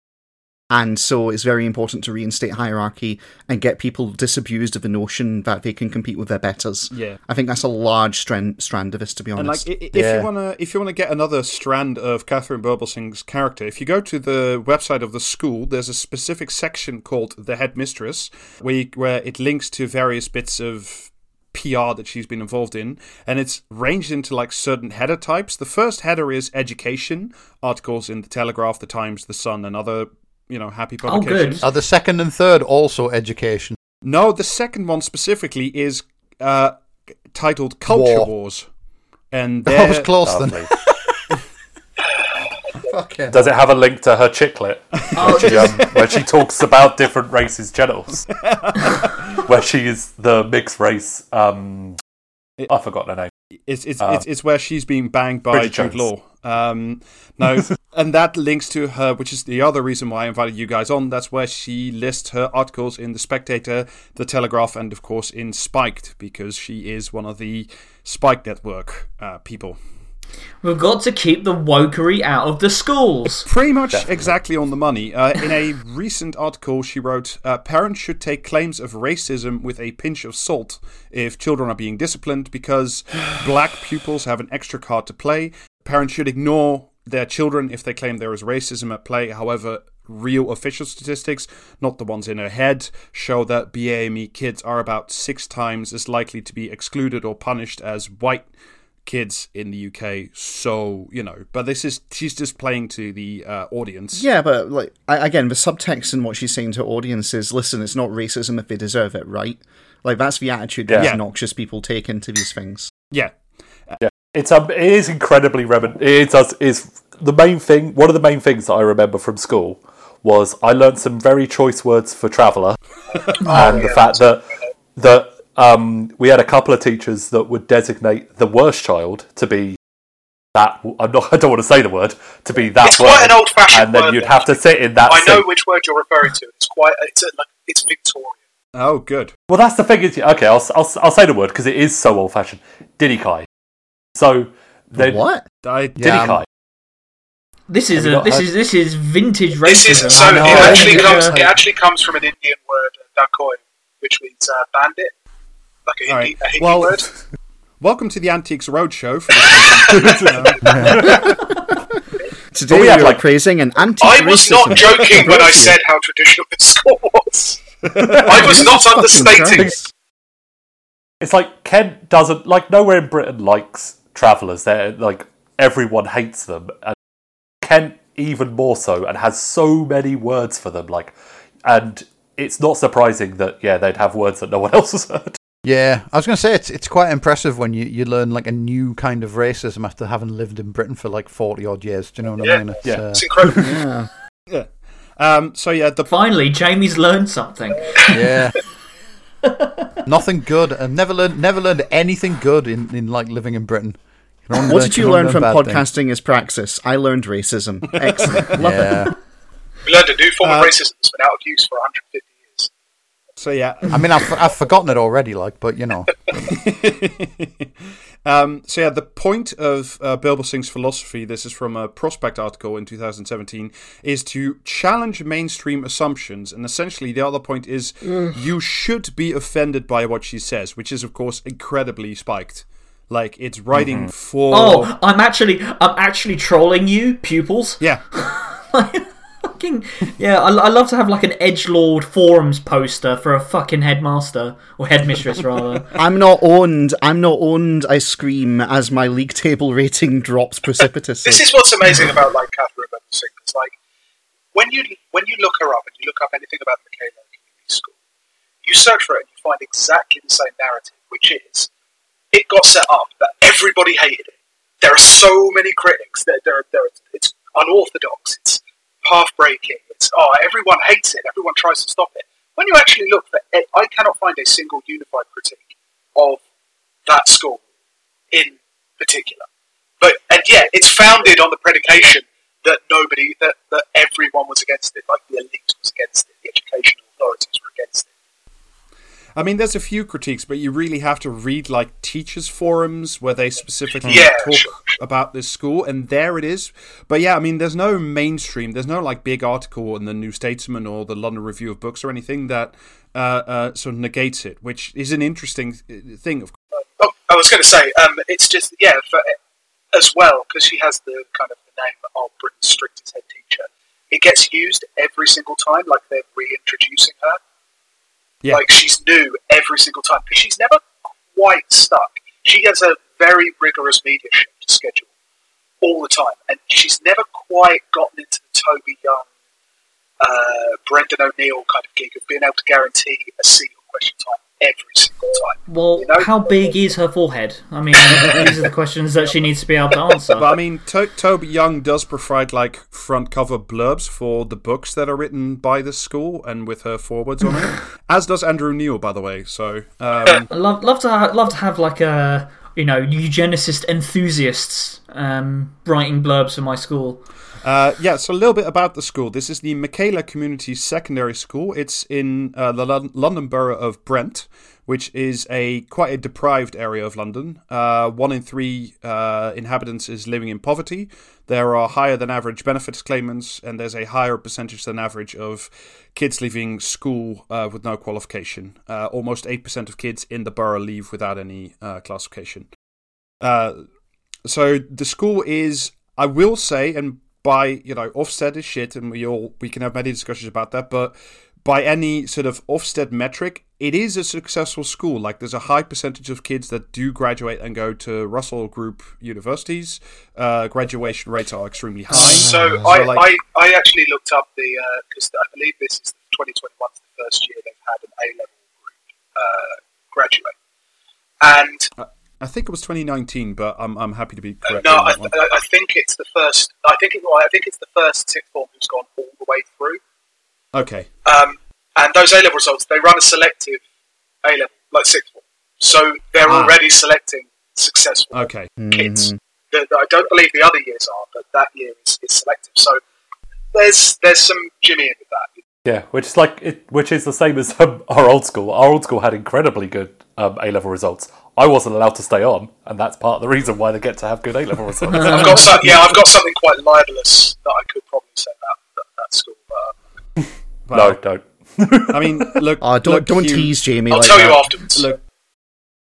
And so it's very important to reinstate hierarchy and get people disabused of the notion that they can compete with their betters. Yeah. I think that's a large strand strand of this, to be honest. And honest. like, i- i- if Yeah. you wanna, if you wanna get another strand of Katharine Birbalsingh's character, if you go to the website of the school, there's a specific section called the headmistress, where you, where it links to various bits of PR that she's been involved in, and it's ranged into like certain header types. The first header is education articles in the Telegraph, the Times, the Sun, and other you know happy Oh, good. publications. Are the second and third also education? No, the second one specifically is uh, titled Culture War. Wars, and I was they're- close then. Lovely. Fucking Does it have a link to her chicklet? Oh, Where she, um, where she talks about different races' genitals. where she is the mixed race. Um, I forgot her name. It's it's, Uh, it's it's where she's being banged by Bridget Jude Jones. Law. Um, no, and that links to her, which is the other reason why I invited you guys on. That's where she lists her articles in the Spectator, the Telegraph, and of course in Spiked, because she is one of the Spike Network uh, people. We've got to keep the wokery out of the schools. Pretty much exactly on the money. Uh, in a recent article, she wrote uh, Parents should take claims of racism with a pinch of salt if children are being disciplined because black pupils have an extra card to play. Parents should ignore their children if they claim there is racism at play. However, real official statistics, not the ones in her head, show that BAME kids are about six times as likely to be excluded or punished as white kids in the UK. So you know, but this is she's just playing to the uh, audience. Yeah, but like I, again, the subtext in what she's saying to audience is, listen, it's not racism if they deserve it, right? Like that's the attitude that Yeah. obnoxious people take into these things. Yeah, It's um, it is incredibly remin. It does is the main thing. One of the main things that I remember from school was I learned some very choice words for traveller, and the fact that that um, we had a couple of teachers that would designate the worst child to be that. I'm not. I don't want to say the word to be that It's word, quite an old-fashioned and then word, you'd have to sit in that. I know seat. which word you're referring to. It's quite. It's a, like it's Victorian. Oh, good. Well, that's the thing. Is okay. I'll I'll, I'll say the word because it is so old fashioned. Diddy So then What? I Yeah, Diddy This is a this heard- is this is vintage This racism. is so. It actually Yeah. comes. It actually comes from an Indian word, dacoit, which means uh, bandit, like a Hindi, right. a Hindi Well, word. welcome to the Antiques Roadshow. For this Today we, we are like- praising an anti I was not joking when I said how traditional this school was. I was not understating it. It's like Kent doesn't like nowhere in Britain likes travellers. They're like everyone hates them, and Kent even more so, and has so many words for them. Like, and it's not surprising that yeah they'd have words that no one else has heard. Yeah, I was going to say it's it's quite impressive when you, you learn like a new kind of racism after having lived in Britain for like forty odd years. Do you know what Yeah, I mean? It's, yeah. uh, It's incredible. Yeah. yeah. Um, so yeah, the Finally, Jamie's learned something. yeah. Nothing good. I've never learned never learned anything good in, in like living in Britain. You can only What learn- did you only learn from bad things. podcasting as praxis? I learned racism. Excellent. Love it. We learned a new form Uh, of racism that's been out of use for 150 years. so yeah. I mean, I've, I've forgotten it already, like, but you know, Um, so yeah, the point of uh, Birbalsingh's philosophy, this is from a Prospect article in 2017, is to challenge mainstream assumptions. And essentially, the other point is you should be offended by what she says, which is, of course, incredibly spiked. Like it's writing for. Oh, I'm actually I'm actually trolling you, pupils. yeah. Fucking yeah, I, I love to have like an edge lord forums poster for a fucking headmaster or headmistress rather. I'm not owned. I'm not owned. I scream as my league table rating drops precipitously. This is what's amazing about like Catherine Benson. It's like when you when you look her up and you look up anything about the Michaela Community School, you search for it and you find exactly the same narrative, which is it got set up that everybody hated it. There are so many critics that there, there, it's unorthodox. It's path breaking. It's oh, everyone hates it. Everyone tries to stop it. When you actually look for it, I cannot find a single unified critique of that school in particular. But and yet, it's founded on the predication that nobody, that, that everyone was against it. Like the elite was against it, the educational authorities were against it. I mean, there's a few critiques, but you really have to read like teachers' forums where they specifically Yeah, talk sure, about this school, and there it is. But yeah, I mean, there's no mainstream, there's no like big article in the New Statesman or the London Review of Books or anything that uh, uh, sort of negates it, which is an interesting thing. Of Oh, I was going to say, um, it's just yeah, for, as well because she has the kind of the name of Britain's strictest head teacher. It gets used every single time, like they're reintroducing her. Yeah. Like she's new every single time because she's never quite stuck. She has a very rigorous media schedule all the time, and she's never quite gotten into the Toby Young, uh, Brendan O'Neill kind of gig of being able to guarantee a on question time every single time. Well, You know? how big is her forehead? I mean, these are the questions that she needs to be able to answer. But I mean, to- Toby Young does provide like front cover blurbs for the books that are written by the school and with her forwards on it, as does Andrew Neil, by the way. So um, love love to ha- love to have like a you know eugenicist enthusiasts um, writing blurbs for my school. Uh, yeah, so a little bit about the school. This is the Michaela Community Secondary School. It's in uh, the Lon- London borough of Brent, which is a quite a deprived area of London. Uh, one in three uh, inhabitants is living in poverty. There are higher than average benefits claimants, and there's a higher percentage than average of kids leaving school uh, with no qualification. Uh, almost 8% of kids in the borough leave without any uh, classification. Uh, so the school is, I will say, and by you know Ofsted is shit, and we all we can have many discussions about that, but by any sort of Ofsted metric, it is a successful school. Like there's a high percentage of kids that do graduate and go to Russell Group universities. Uh, graduation rates are extremely high. So, I, like- I, I actually looked up the because I believe this is 2021 the first year they've had an A level group uh, graduate, and I think it was 2019, but I'm I'm happy to be uh, correct no, on I, that one. I I think it's the first. I think it, I think it's the first sixth form who's gone all the way through. Okay, Um, and those A level results, they run a selective A level, like sixth form. So they're Ah. already selecting successful okay. kids. The, the- I don't believe the other years are, but that year is, is selective. So there's there's some Jimmy in with that. Yeah, which is like it, which is the same as um, our old school. Our old school had incredibly good um, A level results. I wasn't allowed to stay on, and that's part of the reason why they get to have good A level results. I've got some, yeah, I've got something quite libelous that I could probably say about that, that school. But no, don't. I mean, look. Oh, don't look, don't Hugh- tease Jamie. I'll like tell that. you afterwards. Look,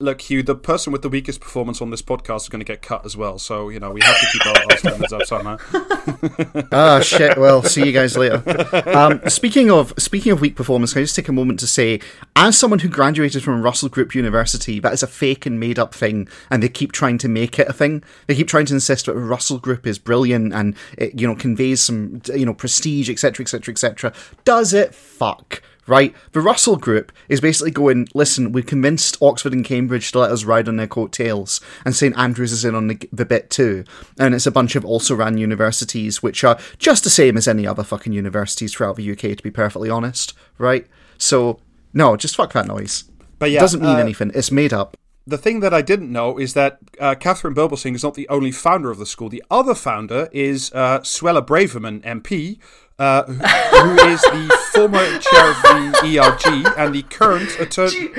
look, Hugh. The person with the weakest performance on this podcast is going to get cut as well. So you know we have to keep our, our standards up somehow. Ah, shit. Well, see you guys later. Um, speaking of speaking of weak performance, can I just take a moment to say, as someone who graduated from Russell Group University, that is a fake and made up thing, and they keep trying to make it a thing. They keep trying to insist that Russell Group is brilliant and it, you know, conveys some, you know, prestige, etc., etc., etc. Does it? Fuck. Right, the Russell Group is basically going. Listen, we convinced Oxford and Cambridge to let us ride on their coattails, and St Andrews is in on the, the bit too. And it's a bunch of also ran universities, which are just the same as any other fucking universities throughout the UK, to be perfectly honest. Right? So no, just fuck that noise. But yeah, it doesn't mean uh, anything. It's made up. the thing that I didn't know is that uh, Katharine Birbalsingh is not the only founder of the school. The other founder is uh, Suella Braverman, MP, uh, who who is the former chair of the ERG and the current attorney.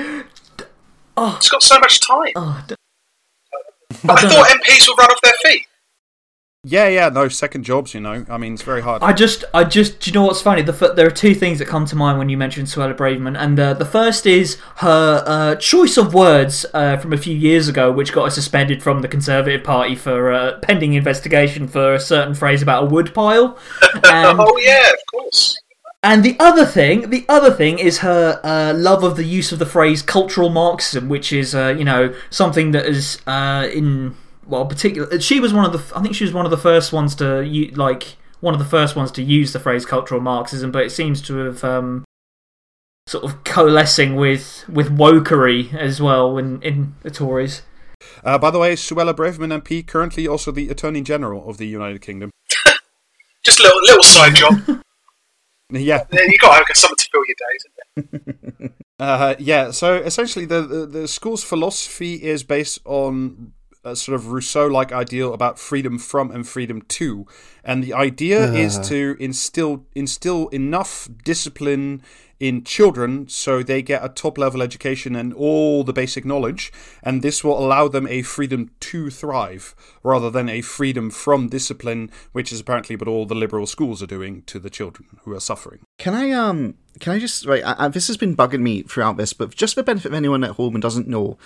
Oh. it's got so much time. Oh, d- I thought MPs would run off their feet. Yeah, yeah, no second jobs. You know, I mean, it's very hard. I just, I just, do you know what's funny? The f- there are two things that come to mind when you mention Suella Braverman, and uh, the first is her uh, choice of words uh, from a few years ago, which got her suspended from the Conservative Party for uh, pending investigation for a certain phrase about a woodpile. And, oh yeah, of course. and the other thing, the other thing is her uh, love of the use of the phrase cultural Marxism, which is, uh, you know, something that is uh, in well, particular. She was one of the, I think she was one of the first ones to like one of the first ones to use the phrase cultural Marxism, but it seems to have um, sort of coalescing with with wokery as well in in the Tories. Uh, by the way, Suella Braverman, MP, currently also the Attorney General of the United Kingdom. Just a little little side job. Yeah, Yeah, you got to have something to fill your days. Isn't it? Uh, yeah, so essentially, the, the the school's philosophy is based on a sort of Rousseau-like ideal about freedom from and freedom to, and the idea is uh-huh. to instill instill enough discipline in children so they get a top-level education and all the basic knowledge, and this will allow them a freedom to thrive rather than a freedom from discipline, which is apparently what all the liberal schools are doing to the children who are suffering. Can I um can I just right? I, I, this has been bugging me throughout this, but just for the benefit of anyone at home and doesn't know,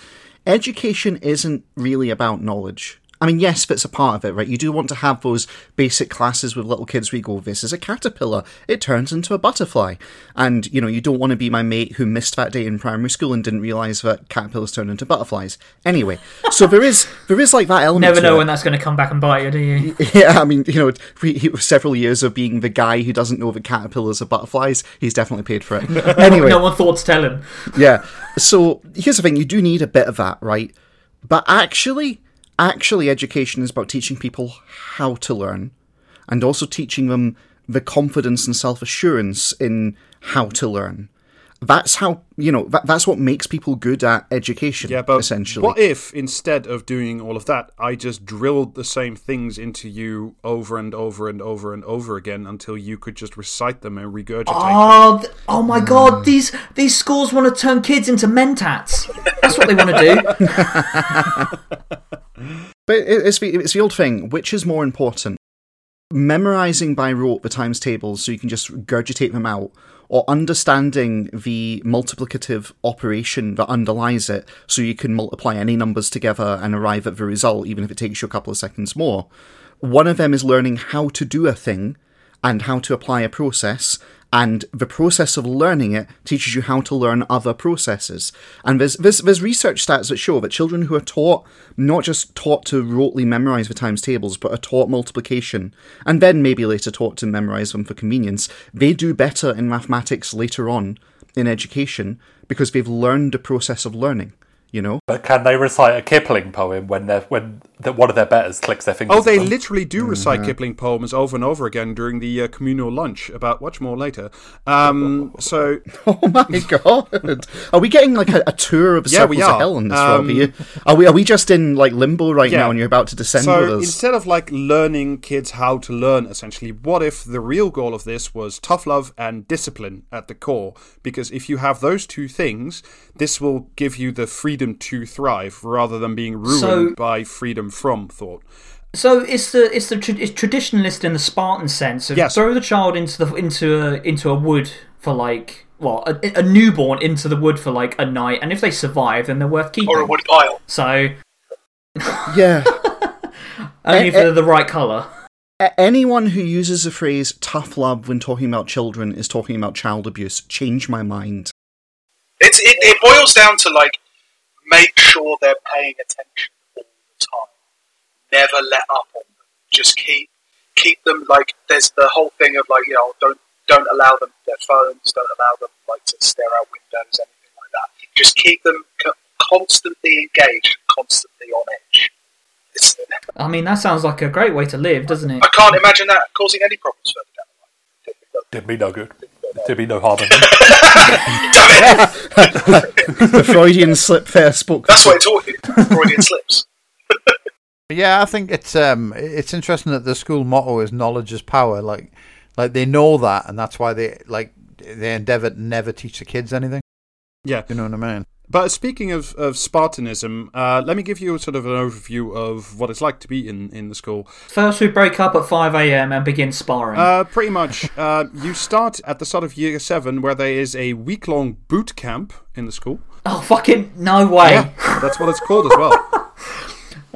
education isn't really about knowledge. I mean, yes, that's a part of it, right? You do want to have those basic classes with little kids where you go, this is a caterpillar, it turns into a butterfly. And, you know, you don't want to be my mate who missed that day in primary school and didn't realise that caterpillars turn into butterflies. Anyway, so there is there is like that element. Never know when that's going to come back and bite you, do you? Yeah, I mean, you know, he, he, several years of being the guy who doesn't know that caterpillars are butterflies, he's definitely paid for it. Anyway, no one thought to tell him. yeah. So here's the thing: you do need a bit of that, right? But actually, actually, education is about teaching people how to learn, and also teaching them the confidence and self assurance in how to learn. That's how you know. That, that's what makes people good at education. Yeah, but essentially, what if instead of doing all of that, I just drilled the same things into you over and over and over and over again until you could just recite them and regurgitate them? Oh, th- oh my god! These these schools want to turn kids into mentats. That's what they want to do. But it's the, it's the old thing. Which is more important? Memorizing by rote the times tables so you can just regurgitate them out, or understanding the multiplicative operation that underlies it so you can multiply any numbers together and arrive at the result, even if it takes you a couple of seconds more. One of them is learning how to do a thing and how to apply a process, and the process of learning it teaches you how to learn other processes. And there's, there's, there's research stats that show that children who are taught, not just taught to rotely memorize the times tables, but are taught multiplication, and then maybe later taught to memorize them for convenience, they do better in mathematics later on in education because they've learned the process of learning, you know? But can they recite a Kipling poem when they're when the, one of their betters clicks their fingers? Oh, they at them? literally do recite Kipling poems over and over again during the uh, communal lunch. About much more later. Um, so Oh my god! Are we getting like a, a tour of Yeah, we circles of hell in this, Um, Rob? Are, you, are we? Are we just in like limbo right Yeah. now, and you're about to descend with So us? instead of like learning kids how to learn, essentially, what if the real goal of this was tough love and discipline at the core? Because if you have those two things, this will give you the freedom to thrive rather than being ruined So- by freedom from thought. So it's the it's the tra- it's traditionalist in the Spartan sense of Yes. throw the child into the into a into a wood for like well a, a newborn into the wood for like a night, and if they survive, then they're worth keeping. Or a wood pile. So yeah. only if they're eh. the right color. A- Anyone who uses the phrase "tough love" when talking about children is talking about child abuse. Change my mind. It's, it, it boils down to like make sure they're paying attention all the time. Never let up on them. Just keep keep them like there's the whole thing of like you know don't don't allow them their phones, don't allow them like to stare out windows, anything like that. Just keep them co- constantly engaged, constantly on edge. It's, I mean, that sounds like a great way to live, doesn't it? I can't imagine that causing any problems further down the line. Did me no good. Did me no harm. in me. The Freudian slip there spoke. That's what it taught you. Freudian slips. Yeah, I think it's um it's interesting that the school motto is knowledge is power. Like like they know that, and that's why they like they endeavour to never teach the kids anything. Yeah. You know what I mean? But speaking of, of Spartanism, uh, let me give you sort of an overview of what it's like to be in, in the school. First, we break up at five a.m. and begin sparring. Uh, pretty much. Uh, you start at the start of year seven, where there is a week long boot camp in the school. oh fucking no way! Yeah, that's what it's called as well.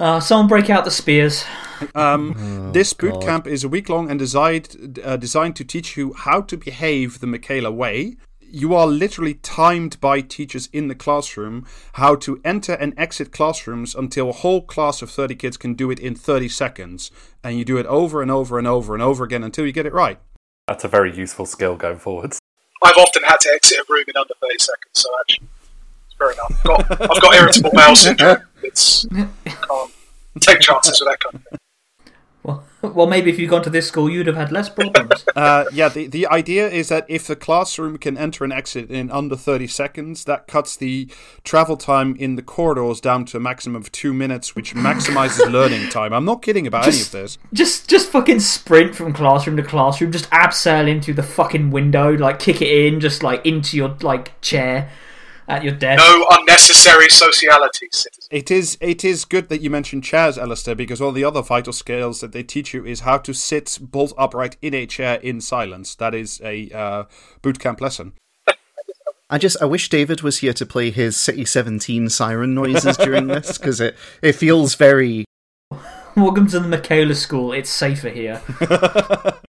Uh, someone break out the spears. Um, this boot camp is a week long and designed uh, designed to teach you how to behave the Michaela way. You are literally timed by teachers in the classroom how to enter and exit classrooms until a whole class of 30 kids can do it in 30 seconds. And you do it over and over and over and over again until you get it right. That's a very useful skill going forwards. I've often had to exit a room in under 30 seconds, so actually, it's fair enough. I've got, I've got irritable bowel syndrome. It's, can't take chances with that kind of thing. Well, well, maybe if you'd gone to this school, you'd have had less problems. Uh, yeah, the, the idea is that if the classroom can enter and exit in under 30 seconds, that cuts the travel time in the corridors down to a maximum of two minutes, which maximizes learning time. I'm not kidding about any of this. just, just fucking sprint from classroom to classroom. Just abseil into the fucking window, like kick it in, just like into your like chair at your desk. No unnecessary sociality, citizen. It is it is good that you mentioned chairs, Alistair, because all the other vital skills that they teach you is how to sit bolt upright in a chair in silence. That is a uh, boot camp lesson. I just I wish David was here to play his City Seventeen siren noises during this because it it feels very Welcome to the Michaela School. It's safer here.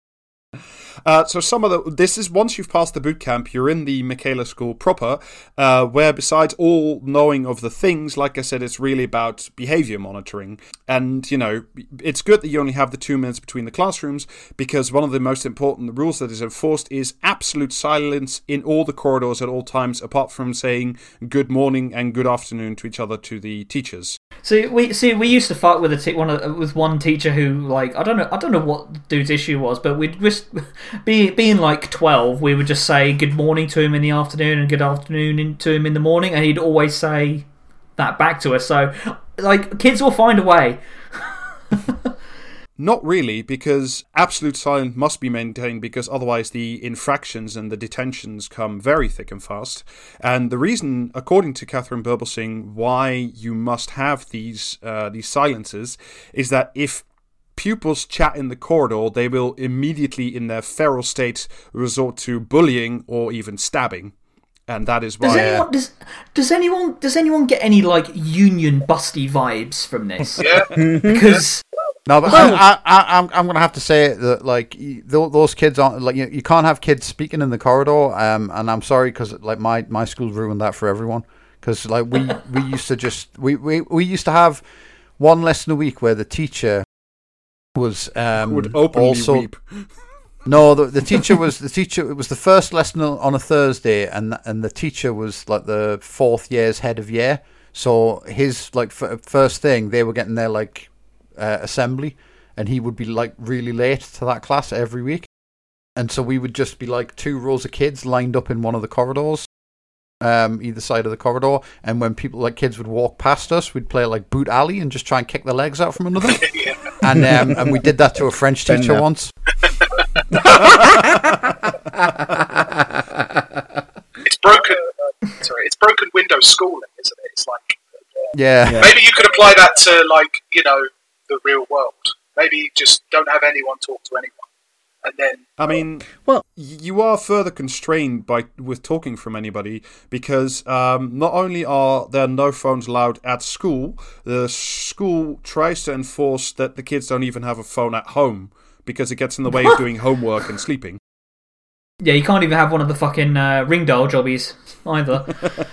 Uh, so some of the this is once you've passed the boot camp, you're in the Michaela School proper, uh, where besides all knowing of the things, like I said, it's really about behavior monitoring. And you know, it's good that you only have the two minutes between the classrooms because one of the most important rules that is enforced is absolute silence in all the corridors at all times, apart from saying good morning and good afternoon to each other to the teachers. See, we see we used to fight with a t- one with one teacher who like I don't know I don't know what the dude's issue was, but we'd just be being like twelve, we would just say good morning to him in the afternoon and good afternoon to him in the morning, and he'd always say that back to us. So, like, kids will find a way. Not really, because absolute silence must be maintained because otherwise the infractions and the detentions come very thick and fast. And the reason, according to Katharine Birbalsingh, why you must have these uh, these silences is that if pupils chat in the corridor, they will immediately, in their feral state, resort to bullying or even stabbing. And that is Does why. anyone does, does anyone does anyone get any like union busty vibes from this? Yeah. Because No, but I, I, I, I'm, I'm going to have to say that like those kids aren't like you, you can't have kids speaking in the corridor. Um, and I'm sorry because like my my school ruined that for everyone. Because like we we used to just we, we we used to have one lesson a week where the teacher was um would openly also weep. no, the, the teacher was the teacher. It was the first lesson on a Thursday, and and the teacher was like the fourth year's head of year. So his like f- first thing, they were getting their like uh, assembly, and he would be like really late to that class every week. And so we would just be like two rows of kids lined up in one of the corridors, um, either side of the corridor. And when people like kids would walk past us, we'd play like boot alley and just try and kick their legs out from under them. and um, and we did that to a French teacher there. once. It's broken. Sorry, it's broken window schooling, isn't it? It's like Yeah. maybe you could apply that to like you know the real world. Maybe just don't have anyone talk to anyone, and then I mean, Well- you are further constrained by with talking from anybody because um, not only are there no phones allowed at school, the school tries to enforce that the kids don't even have a phone at home because it gets in the way of doing homework and sleeping. yeah, you can't even have one of the fucking uh, ring doll jobbies either.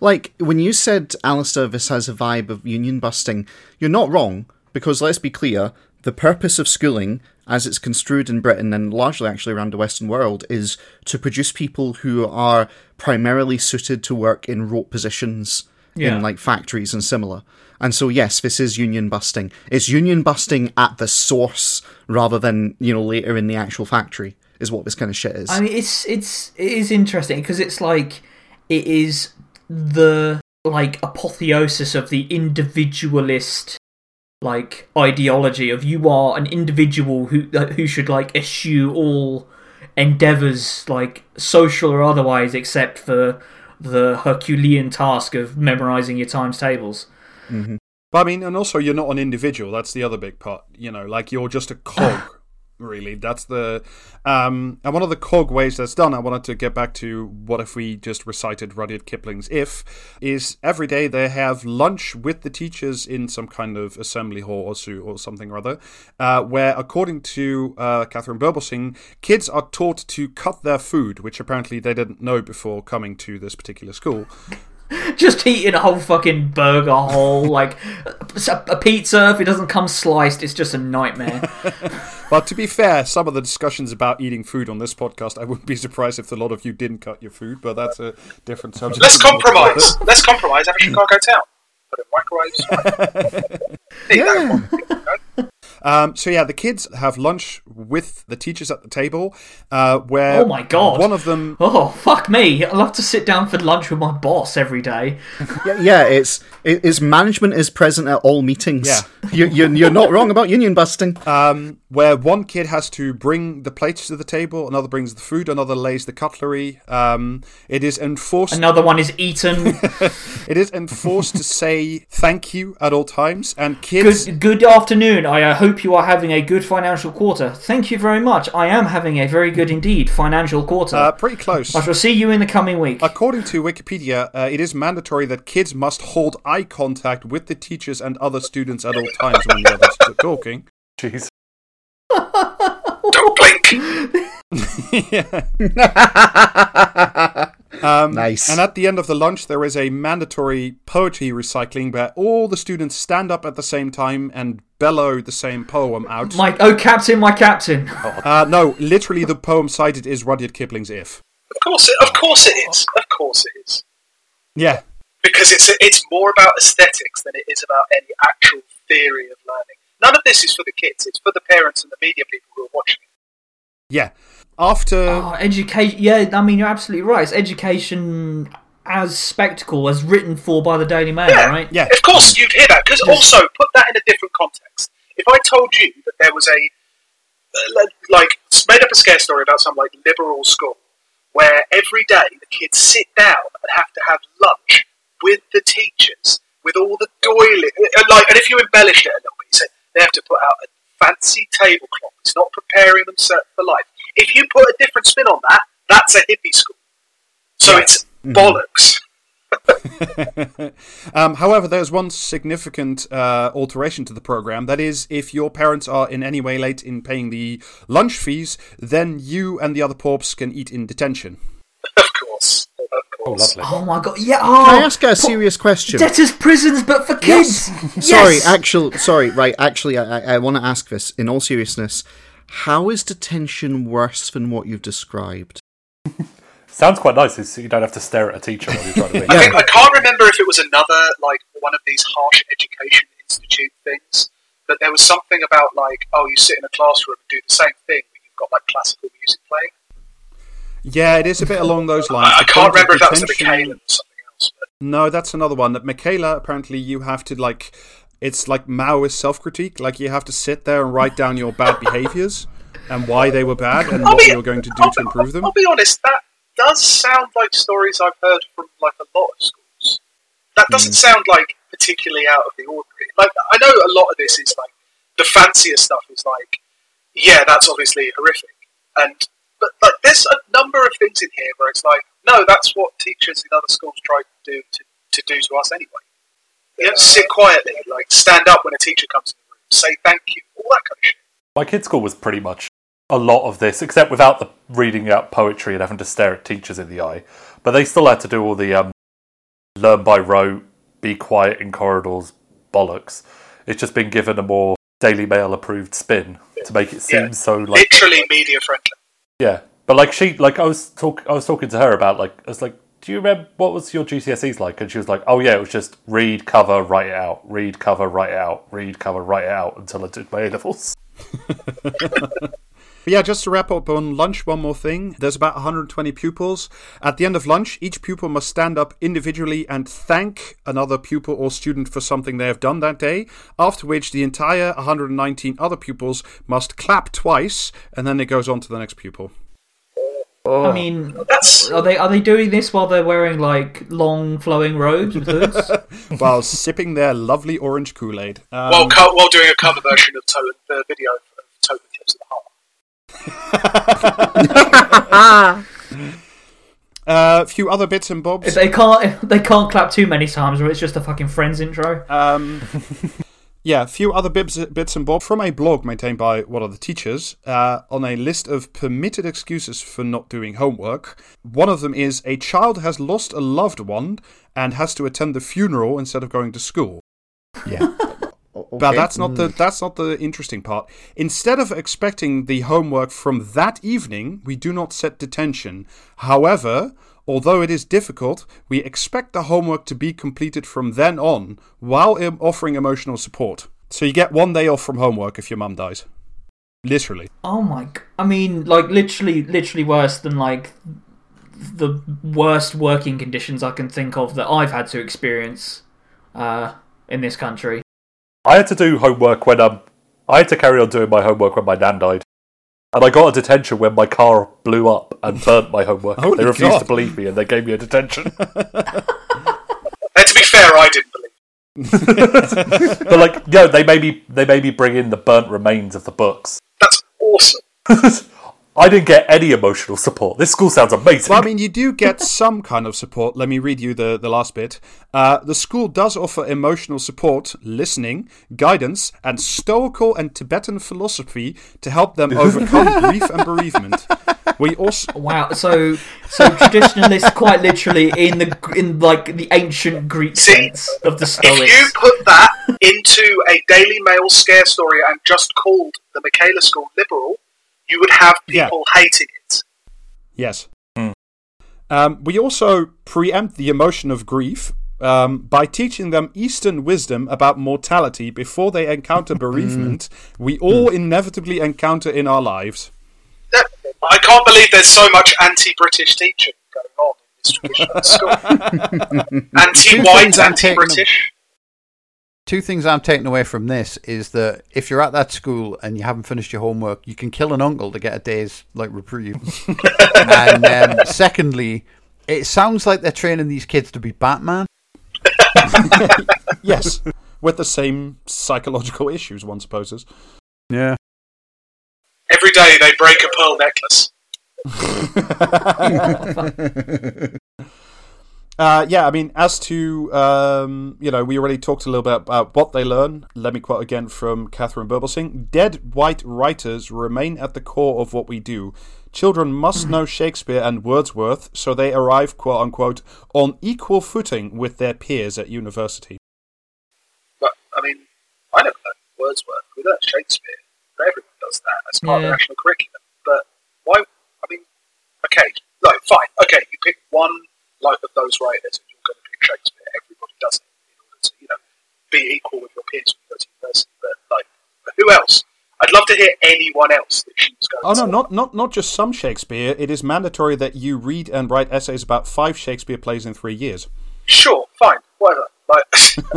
Like, when you said, Alistair, this has a vibe of union busting, you're not wrong, because let's be clear, the purpose of schooling, as it's construed in Britain and largely actually around the Western world, is to produce people who are primarily suited to work in rote positions Yeah. in, like, factories and similar. And so, yes, this is union busting. It's union busting at the source rather than, you know, later in the actual factory, is what this kind of shit is. I mean, it's it's it is interesting because it's like it is the like apotheosis of the individualist like ideology of you are an individual who uh, who should like eschew all endeavors like social or otherwise except for the herculean task of memorizing your times tables But I mean, and also you're not an individual. That's the other big part. You know, like you're just a cog. really, that's the um, and one of the cog ways that's done. I wanted to get back to what if we just recited Rudyard Kipling's "If" is every day they have lunch with the teachers in some kind of assembly hall or so or something or other, uh, where according to uh, Katharine Birbalsingh, kids are taught to cut their food, which apparently they didn't know before coming to this particular school. just eating a whole fucking burger whole like a, a pizza if it doesn't come sliced it's just a nightmare But to be fair, some of the discussions about eating food on this podcast, I wouldn't be surprised if a lot of you didn't cut your food, but that's a different subject. let's compromise. let's compromise. Have a Chicago town. Put in microwaves. Hey, that one. Um, so yeah, the kids have lunch with the teachers at the table, uh, where Oh my God. one of them oh fuck me i love to sit down for lunch with my boss every day Yeah, yeah, it's it, it's management is present at all meetings. Yeah. you, you're you're not wrong about union busting. um, where one kid has to bring the plates to the table, another brings the food, another lays the cutlery. Um, it is enforced. another one is eaten It is enforced to say thank you at all times, and kids. good, good afternoon i uh, hope hope you are having a good financial quarter. Thank you very much. I am having a very good indeed financial quarter. Uh, pretty close. I shall see you in the coming week. According to Wikipedia, uh, it is mandatory that kids must hold eye contact with the teachers and other students at all times when the others are talking. Jeez. Don't blink. Um, Nice. And at the end of the lunch, there is a mandatory poetry recycling where all the students stand up at the same time and bellow the same poem out. My oh, captain, my captain. Uh, no, literally, the poem cited is Rudyard Kipling's "If." Of course, it, of course it is. Of course it is. Yeah, Because it's it's more about aesthetics than it is about any actual theory of learning. None of this is for the kids. It's for the parents and the media people who are watching it. yeah. After Oh, education. Yeah, I mean, you're absolutely right. It's education as spectacle, as written for by the Daily Mail, Yeah. right? yeah, Of course, you'd hear that. Because also, put that in a different context. If I told you that there was a uh, like made up a scare story about some like liberal school where every day the kids sit down and have to have lunch with the teachers with all the doily uh, like, and if you embellished it a little bit, you said they have to put out a fancy tablecloth. It's not preparing them for life. If you put a different spin on that, that's a hippie school. So Yeah. it's bollocks. Um, however, there's one significant uh, alteration to the program. That is, if your parents are in any way late in paying the lunch fees, then you and the other porps can eat in detention. Of course. Of Oh, course. lovely. Oh my god. Yeah. Oh, Can I ask a po- serious question? Debtors' prisons, but for kids. Sorry, Yes! actual. Sorry, right. Actually, I, I want to ask this in all seriousness. How is detention worse than what you've described? Sounds quite nice. Is you don't have to stare at a teacher while you're trying to read. I, think, I can't remember if it was another like one of these harsh education institute things, but there was something about like, oh, you sit in a classroom and do the same thing, but you've got like classical music playing. Yeah, it is a bit along those lines. I, I can't point of remember if that was a Michaela or something else, but No, that's another one. That Michaela, apparently, you have to like. It's like Maoist self critique. Like you have to sit there and write down your bad behaviors and why they were bad and I'll what be- you're going to do I'll, to improve them. I'll be honest, that does sound like stories I've heard from like a lot of schools. That hmm. doesn't sound like particularly out of the ordinary. Like I know a lot of this is like the fancier stuff is like, yeah, that's obviously horrific, and but like there's a number of things in here where it's like, no, that's what teachers in other schools try to do to, to do to us anyway. You know, sit quietly, like stand up when a teacher comes in the room, say thank you, all that kind of shit. My kid's school was pretty much a lot of this, except without the reading out poetry and having to stare at teachers in the eye. But they still had to do all the um, learn by rote, be quiet in corridors bollocks. It's just been given a more Daily Mail approved spin to make it seem Yeah. so like Literally media friendly. yeah. But like she like I was talk I was talking to her about like I was like, do you remember what was your GCSEs like? And she was like, oh yeah, it was just read, cover, write it out, read, cover, write it out, read, cover, write it out until I did my A levels. But yeah, just to wrap up on lunch, one more thing. There's about 120 pupils. At the end of lunch, each pupil must stand up individually and thank another pupil or student for something they have done that day, after which the entire 119 other pupils must clap twice, and then it goes on to the next pupil. I mean, That's are they are they doing this while they're wearing like long flowing robes with hoods? While sipping their lovely orange Kool Aid. Um, while, co- while doing a cover version of to- the video of Total Eclipse of the Heart. a few other bits and bobs. they can't they can't clap too many times, or it's just a fucking Friends intro. Um, yeah, a few other bits, bits and bobs from a blog maintained by one of the teachers uh, on a list of permitted excuses for not doing homework. One of them is a child has lost a loved one and has to attend the funeral instead of going to school. Yeah. But that's not the that's not the interesting part. Instead of expecting the homework from that evening, we do not set detention. However, although it is difficult, we expect the homework to be completed from then on while im- offering emotional support. So you get one day off from homework if your mum dies. Literally. Oh my! I mean, like literally, literally worse than like the worst working conditions I can think of that I've had to experience uh, in this country. I had to do homework when um I had to carry on doing my homework when my nan died. And I got a detention when my car blew up and burnt my homework. Holy they refused God. to believe me and they gave me a detention. And to be fair, I didn't believe. but like, yo, they maybe they maybe bring in the burnt remains of the books. That's awesome. I didn't get any emotional support. This school sounds amazing. Well, I mean, you do get some kind of support. Let me read you the, the last bit. Uh, the school does offer emotional support, listening, guidance, and Stoical and Tibetan philosophy to help them overcome grief and bereavement. We also. Wow. So so traditionalists quite literally in the in like the ancient Greek See, sense of the If you put that into a Daily Mail scare story and just called the Michaela School liberal, you would have Yeah. people hating it. Yes. Um, we also preempt the emotion of grief um, by teaching them Eastern wisdom about mortality before they encounter bereavement. we all inevitably encounter in our lives. I can't believe there's so much anti-British teaching going on in this traditional school. Anti-white, things I'm taking anti-British. Two things I'm taking away from this is that if you're at that school and you haven't finished your homework, you can kill an uncle to get a day's like reprieve. and um, secondly, it sounds like they're training these kids to be Batman. Yes, with the same psychological issues, one supposes. Yeah. Every day they break a pearl necklace. Uh, yeah, I mean, as to, um, you know, we already talked a little bit about what they learn. Let me quote again from Katharine Birbalsingh Dead white writers remain at the core of what we do. Children must know Shakespeare and Wordsworth so they arrive, quote unquote, on equal footing with their peers at university. But I mean, I never learned Wordsworth. We learned Shakespeare. Everyone does that as part of the national curriculum. But why? I mean, okay, no, fine. Okay, you pick one like of those writers, and you're going to pick Shakespeare. Everybody does it in order to, you know, be equal with your peers when you go to university. But like, but who else? I'd love to hear anyone else that she was going. Oh, no, to. not, not, not just some Shakespeare. It is mandatory that you read and write essays about five Shakespeare plays in three years. Sure, fine, whatever. Like,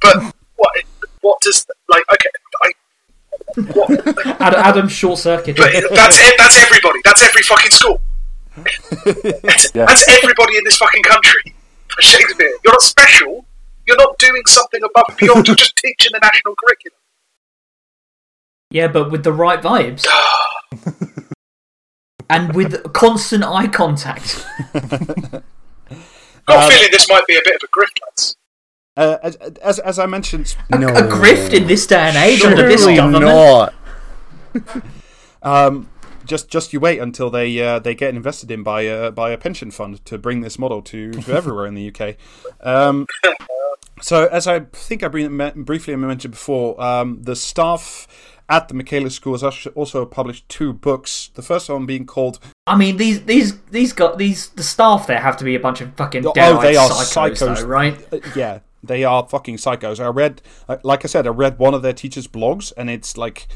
but what? What does like? Okay, I. What? Adam, Adam short circuit. But that's it. That's everybody. That's every fucking school. That's, Yeah. that's everybody in this fucking country. Shakespeare, you're not special. You're not doing something above and beyond. You're just teaching the national curriculum. Yeah, but with the right vibes. and with constant eye contact. Got a feeling this might be a bit of a grift, lads. Uh, as, as, as I mentioned, No. A grift in this day and age under this Surely government. not. Um, just just you wait until they uh, they get invested in by a by a pension fund to bring this model to, to everywhere in the UK. Um, so as I think I briefly mentioned before, um, the staff at the Michaela School has also published two books. The first one being called I mean, these these these got these the staff there have to be a bunch of fucking Oh, they are psychos, psychos. though, right? Uh, yeah, they are fucking psychos. I read, uh, like I said, I read one of their teachers' blogs, and it's like,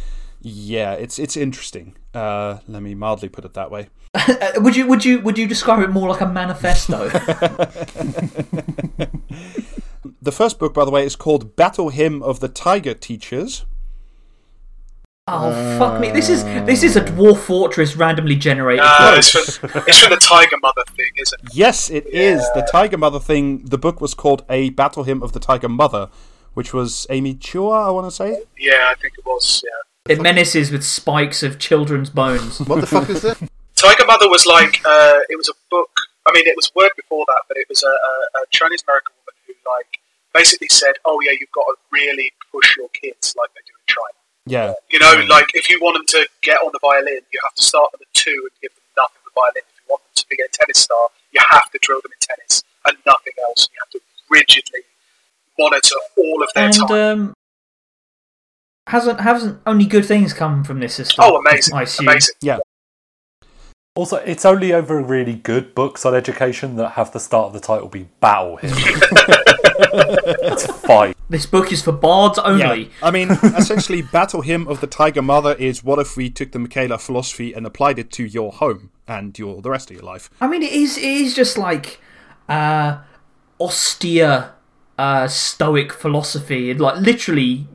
yeah, it's it's interesting. Uh, let me mildly put it that way. Uh, would you would you would you describe it more like a manifesto? The first book, by the way, is called Battle Hymn of the Tiger Teachers. oh fuck me! This is this is a dwarf fortress randomly generated. No, it's from, it's from the Tiger Mother thing, isn't it? Yes, it is the Tiger Mother thing. The book was called A Battle Hymn of the Tiger Mother, which was Amy Chua, I want to say. Yeah, I think it was. Yeah. It menaces with spikes of children's bones. What the fuck is this? Tiger Mother was like uh, it was a book. I mean, it was a word before that, but it was a, a, a Chinese American woman who like basically said, "Oh yeah, you've got to really push your kids like they do in China. Yeah, You know, like if you want them to get on the violin, you have to start them at two and give them nothing but violin. If you want them to be a tennis star, you have to drill them in tennis and nothing else. You have to rigidly monitor all of their and time. um, hasn't hasn't only good things come from this system? oh, amazing! I assume. Amazing. Also, it's only over really good books on education that have the start of the title be Battle Hymn. It's fine. This book is for bards only. yeah. I mean, essentially, Battle Hymn of the Tiger Mother is what if we took the Michaela philosophy and applied it to your home and your the rest of your life. I mean, it is it is just like uh, austere uh, stoic philosophy. Like literally,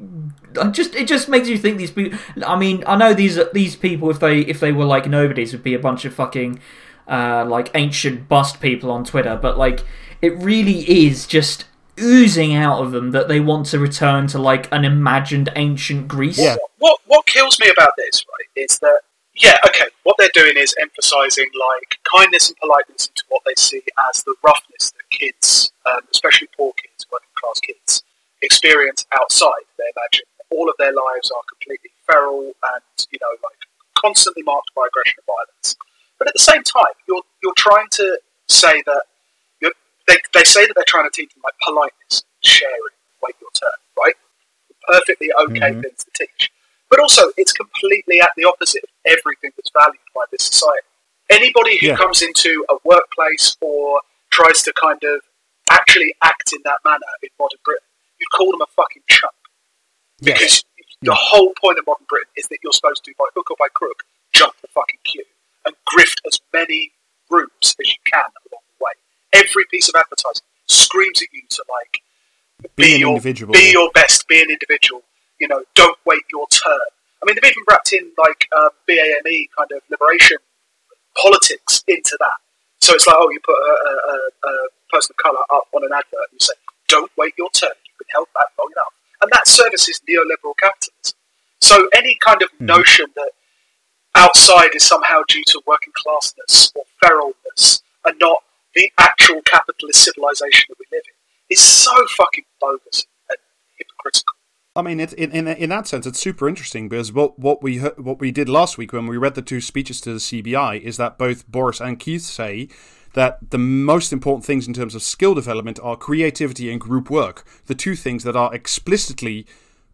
I just it just makes you think these people. I mean, I know these these people if they if they were like nobodies would be a bunch of fucking uh, like ancient bust people on Twitter, but like it really is just oozing out of them that they want to return to like an imagined ancient Greece. Yeah. what what kills me about this, right, is that yeah, okay, what they're doing is emphasising like kindness and politeness into what they see as the roughness that kids, um, especially poor kids, working class kids, experience outside. They imagine all of their lives are completely feral and you know like constantly marked by aggression and violence. But at the same time, you're you're trying to say that you're, they they say that they're trying to teach them like politeness, sharing, wait your turn, right? Perfectly okay Mhm. things to teach. But also, it's completely at the opposite of everything that's valued by this society. Anybody who Yeah. comes into a workplace or tries to kind of actually act in that manner in modern Britain, you'd call them a fucking chump. Because the whole point of modern Britain is that you're supposed to, by hook or by crook, jump the fucking queue and grift as many rooms as you can along the way. Every piece of advertising screams at you to like Be an your, individual. be your best, be an individual. You know, don't wait your turn. I mean, they've even wrapped in like um, BAME kind of liberation politics into that. So it's like, oh, you put a, a, a, a person of colour up on an advert and you say, don't wait your turn. You've been held back long enough. And that services neoliberal capitalism. So any kind of hmm. notion that outside is somehow due to working classness or feralness and not the actual capitalist civilization that we live in is so fucking bogus and hypocritical. I mean, it, in, in in that sense, it's super interesting because what what we what we did last week when we read the two speeches to the CBI is that both Boris and Keith say that the most important things in terms of skill development are creativity and group work, the two things that are explicitly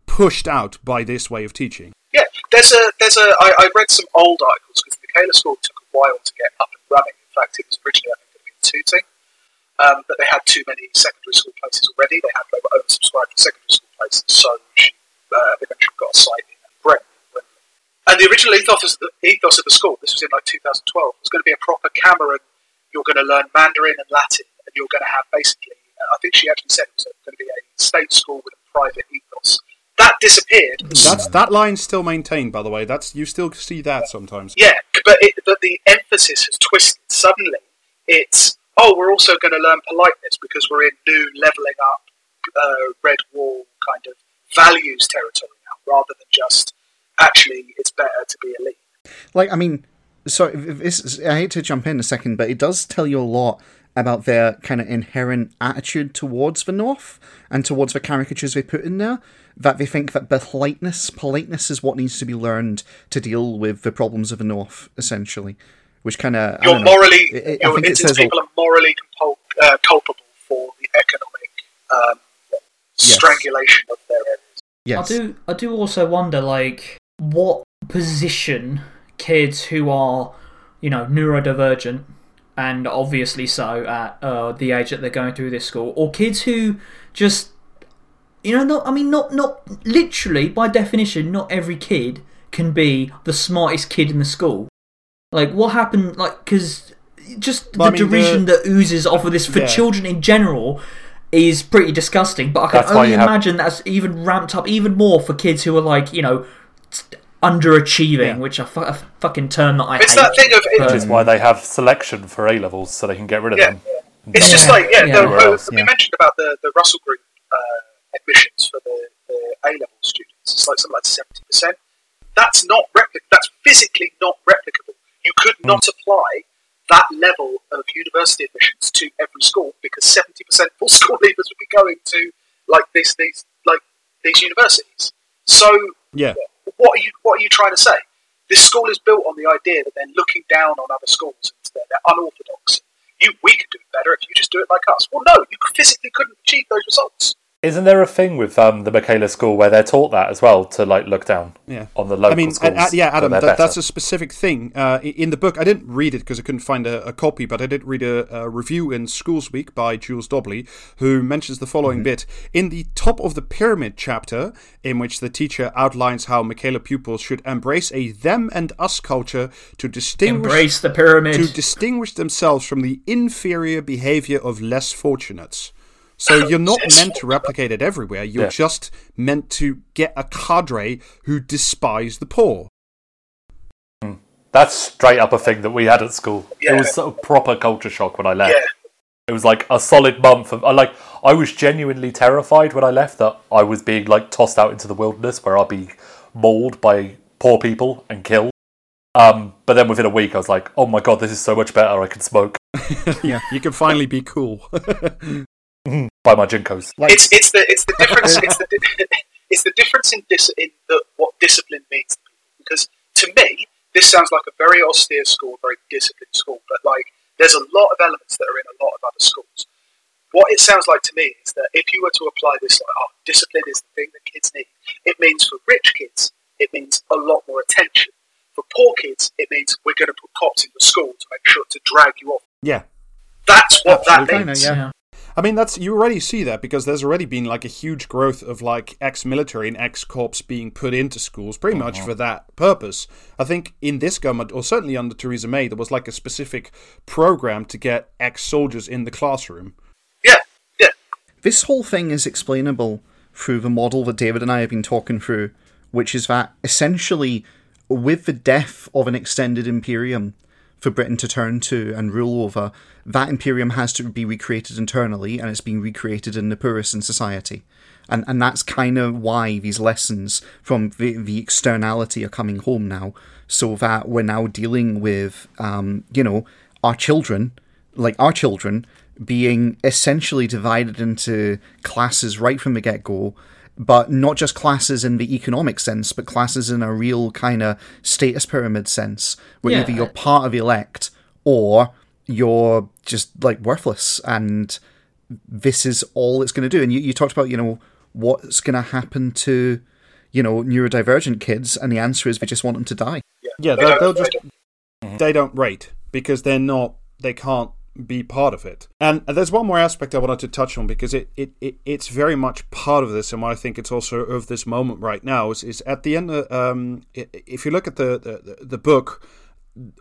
pushed out by this way of teaching. Yeah, there's a there's a I, I read some old articles because the Michaela School took a while to get up and running. In fact, it was originally I think going to be Tooting, um, but they had too many secondary school places already. They had they were oversubscribed for secondary school places, so she uh, eventually got a site in Brent. And the original ethos, the ethos of the school, this was in like 2012, was going to be a proper Cameron. You're going to learn Mandarin and Latin, and you're going to have basically. I think she actually said it was going to be a state school with a private ethos. That disappeared. That's that line's still maintained, by the way. That's you still see that sometimes. Yeah, but it, but the emphasis has twisted. Suddenly, it's oh, we're also going to learn politeness because we're in new leveling up, uh, red wall kind of values territory now, rather than just actually it's better to be elite. Like, I mean, so if- if this I hate to jump in a second, but it does tell you a lot about their kind of inherent attitude towards the North and towards the caricatures they put in there. That they think that politeness, politeness is what needs to be learned to deal with the problems of the North, essentially. Which kind of You're morally, It- it- I your think it Indian says a- people are morally compul- uh, culpable for the economic um, strangulation of their areas. yes. I do. I do also wonder, like, what position kids who are, you know, neurodivergent and obviously so at uh, the age that they're going through this school, or kids who just, you know, not. I mean, not not literally by definition, not every kid can be the smartest kid in the school. Like, what happened? Like, because just I the mean, the- derision that oozes off of this for Yeah. children in general is pretty disgusting. But I can That's only you have- imagine that's even ramped up even more for kids who are like, you know, underachieving, Yeah. which a, fu- a fucking term that I It's hate. that thing of but- Which is why they have selection for A levels so they can get rid of Yeah. them. It's just like yeah, yeah. the, Everywhere else, we yeah. mentioned about the, the Russell Group uh, admissions for the, the A level students. It's like something like seventy percent. That's not replic. That's physically not replicable. You could Hmm. not apply that level of university admissions to every school because seventy percent of all school leavers would be going to like these these like these universities. So Yeah. What are you what are you trying to say? This school is built on the idea that they're looking down on other schools they're, they're unorthodox. You, we could do it better if you just do it like us. Well, no, you physically couldn't achieve those results. Isn't there a thing with um, the Michaela school where they're taught that as well to like look down Yeah. on the local I mean, schools? yeah, Adam, that, that's a specific thing uh, in the book. I didn't read it because I couldn't find a, a copy, but I did read a, a review in Schools Week by Jules Daulby, who mentions the following Mm-hmm. bit in the top of the pyramid chapter, in which the teacher outlines how Michaela pupils should embrace a them and us culture to distinguish Embrace the pyramid. to distinguish themselves from the inferior behavior of less fortunates. So you're not meant to replicate it everywhere. You're Yeah. just meant to get a cadre who despise the poor. That's straight up a thing that we had at school. Yeah. It was a proper culture shock when I left. Yeah. It was like a solid month of I like I was genuinely terrified when I left that I was being like tossed out into the wilderness where I'd be mauled by poor people and killed. Um, but then within a week, I was like, "Oh my god, this is so much better! I can smoke yeah, you can finally be cool. Mm-hmm. by my jinkos." Like, it's it's the it's the difference it's the it's the difference in dis- in the, what discipline means. Because to me, this sounds like a very austere school, very disciplined school, but like there's a lot of elements that are in a lot of other schools. What it sounds like to me is that if you were to apply this, like, oh, discipline is the thing that kids need. It means for rich kids, it means a lot more attention. For poor kids, it means we're going to put cops in the school to make sure to drag you off. yeah. That's what that Absolutely. means. yeah. Yeah. I mean, that's you already see that because there's already been like a huge growth of like ex-military and ex-corps being put into schools, pretty much uh-huh. for that purpose. I think in this government, or certainly under Theresa May, there was like a specific program to get ex-soldiers in the classroom. Yeah, yeah. This whole thing is explainable through the model that David and I have been talking through, which is that essentially, with the death of an extended imperium for Britain to turn to and rule over, that imperium has to be recreated internally, and it's being recreated in the Puritan society. And, and that's kind of why these lessons from the, the externality are coming home now, so that we're now dealing with, um, you know, our children, like our children, being essentially divided into classes right from the get go, but not just classes in the economic sense, but classes in a real kind of status pyramid sense, where Yeah. either you're part of the elect or you're just like worthless, and this is all it's going to do. And you, you talked about, you know, what's going to happen to, you know, neurodivergent kids, and the answer is we just want them to die. Yeah, They they'll, they'll just don't- they don't rate because they're not they can't be part of it. And there's one more aspect I wanted to touch on because it, it, it it's very much part of this, and why I think it's also of this moment right now is, is at the end. Of, um, if you look at the the, the book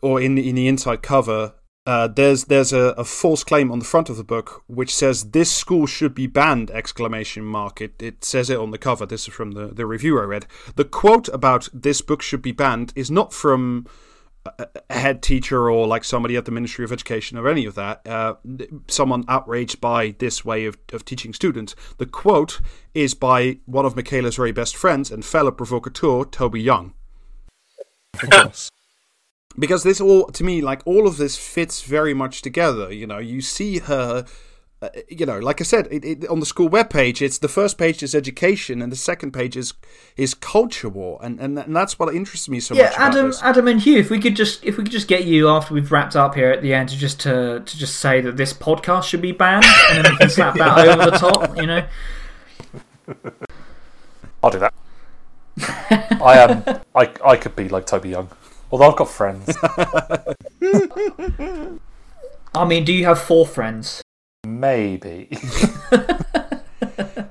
or in in the inside cover. Uh, there's there's a, a false claim on the front of the book which says this school should be banned exclamation mark it, it says it on the cover this is from the, the review I read the quote about this book should be banned is not from a head teacher or like somebody at the Ministry of Education or any of that, uh, someone outraged by this way of, of teaching students. The quote is by one of Michaela's very best friends and fellow provocateur, Toby Young. Of course. Because this all, to me, like all of this fits very much together. You know, you see her. Uh, you know, like I said, it, it, on the school webpage, it's the first page is education, and the second page is is culture war, and and, and that's what interests me so yeah, much. about Adam, this. Adam, and Hugh. If we could just, if we could just get you after we've wrapped up here at the end, to just to to just say that this podcast should be banned, and then we can slap that over the top. You know, I'll do that. I am. I I could be like Toby Young, although I've got friends. I mean, do you have four friends? Maybe.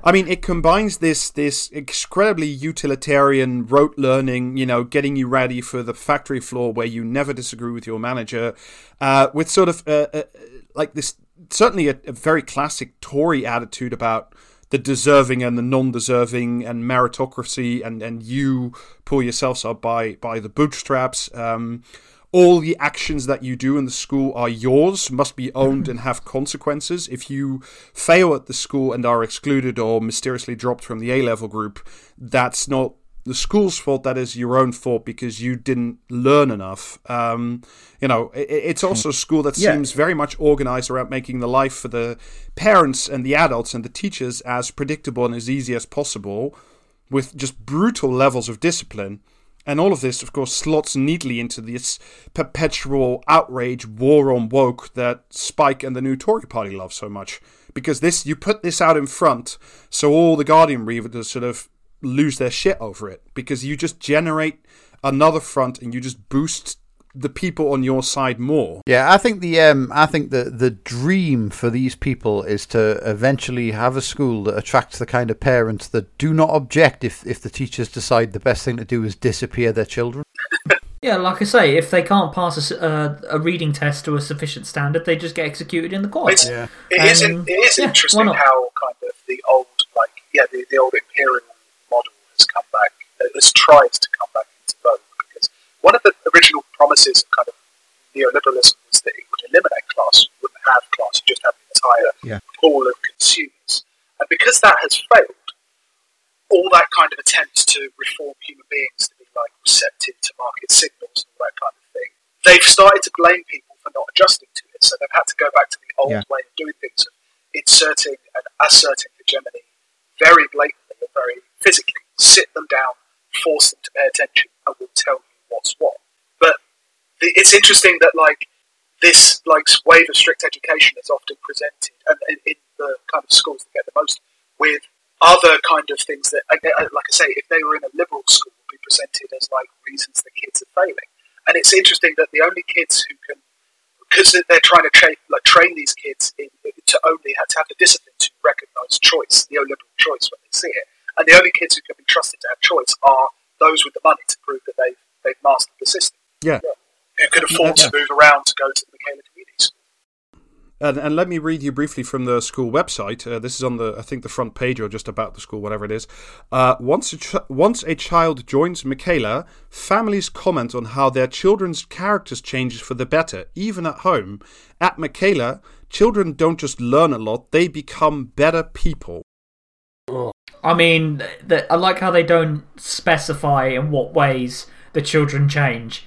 I mean, it combines this this incredibly utilitarian rote learning, you know, getting you ready for the factory floor where you never disagree with your manager, uh, with sort of uh, uh, like this certainly a, a very classic Tory attitude about the deserving and the non-deserving and meritocracy and and you pull yourselves up by by the bootstraps. Um, all the actions that you do in the school are yours, must be owned and have consequences. If you fail at the school and are excluded or mysteriously dropped from the A level group, that's not the school's fault. That is your own fault because you didn't learn enough. Um, you know, it, it's also a school that Yeah. seems very much organized around making the life for the parents and the adults and the teachers as predictable and as easy as possible with just brutal levels of discipline. And all of this, of course, slots neatly into this perpetual outrage war on woke that Spiked and the new Tory party love so much. Because this, you put this out in front, so all the Guardian readers sort of lose their shit over it. Because you just generate another front and you just boost the people on your side more. Yeah, I think the um, I think the the dream for these people is to eventually have a school that attracts the kind of parents that do not object if if the teachers decide the best thing to do is disappear their children. Yeah, like I say, if they can't pass a s- uh, a reading test to a sufficient standard, they just get executed in the quad. It's, Yeah. It is. Um, it is yeah, interesting how kind of the old, like, yeah, the, the old imperial model has come back, has tried to come back into vogue. Because one of the original promises of kind of neoliberalism was that it would eliminate class, you wouldn't have class, you just have an entire Yeah. pool of consumers. And because that has failed, all that kind of attempts to reform human beings to be like receptive to market signals and all that kind of thing, they've started to blame people for not adjusting to it. So they've had to go back to the old Yeah. way of doing things, of inserting and asserting hegemony very blatantly and very physically. Sit them down, force them to pay attention, and we'll tell you what's what. It's interesting that like this like wave of strict education is often presented and in, in the kind of schools that get the most with other kind of things that like I say if they were in a liberal school would be presented as like reasons the kids are failing. And it's interesting that the only kids who can because they're trying to train like train these kids in, to only have to have the discipline to recognise choice neoliberal choice when they see it. And the only kids who can be trusted to have choice are those with the money to prove that they've they've mastered the system. Yeah. Who can afford Yeah. to move around to go to the Michaela Community School. And, and let me read you briefly from the school website. Uh, this is on the, I think, the front page or just about the school, whatever it is. Uh, once, a ch- once a child joins Michaela, families comment on how their children's characters changes for the better, even at home. At Michaela, children don't just learn a lot; they become better people. I mean, th- th- I like how they don't specify in what ways the children change.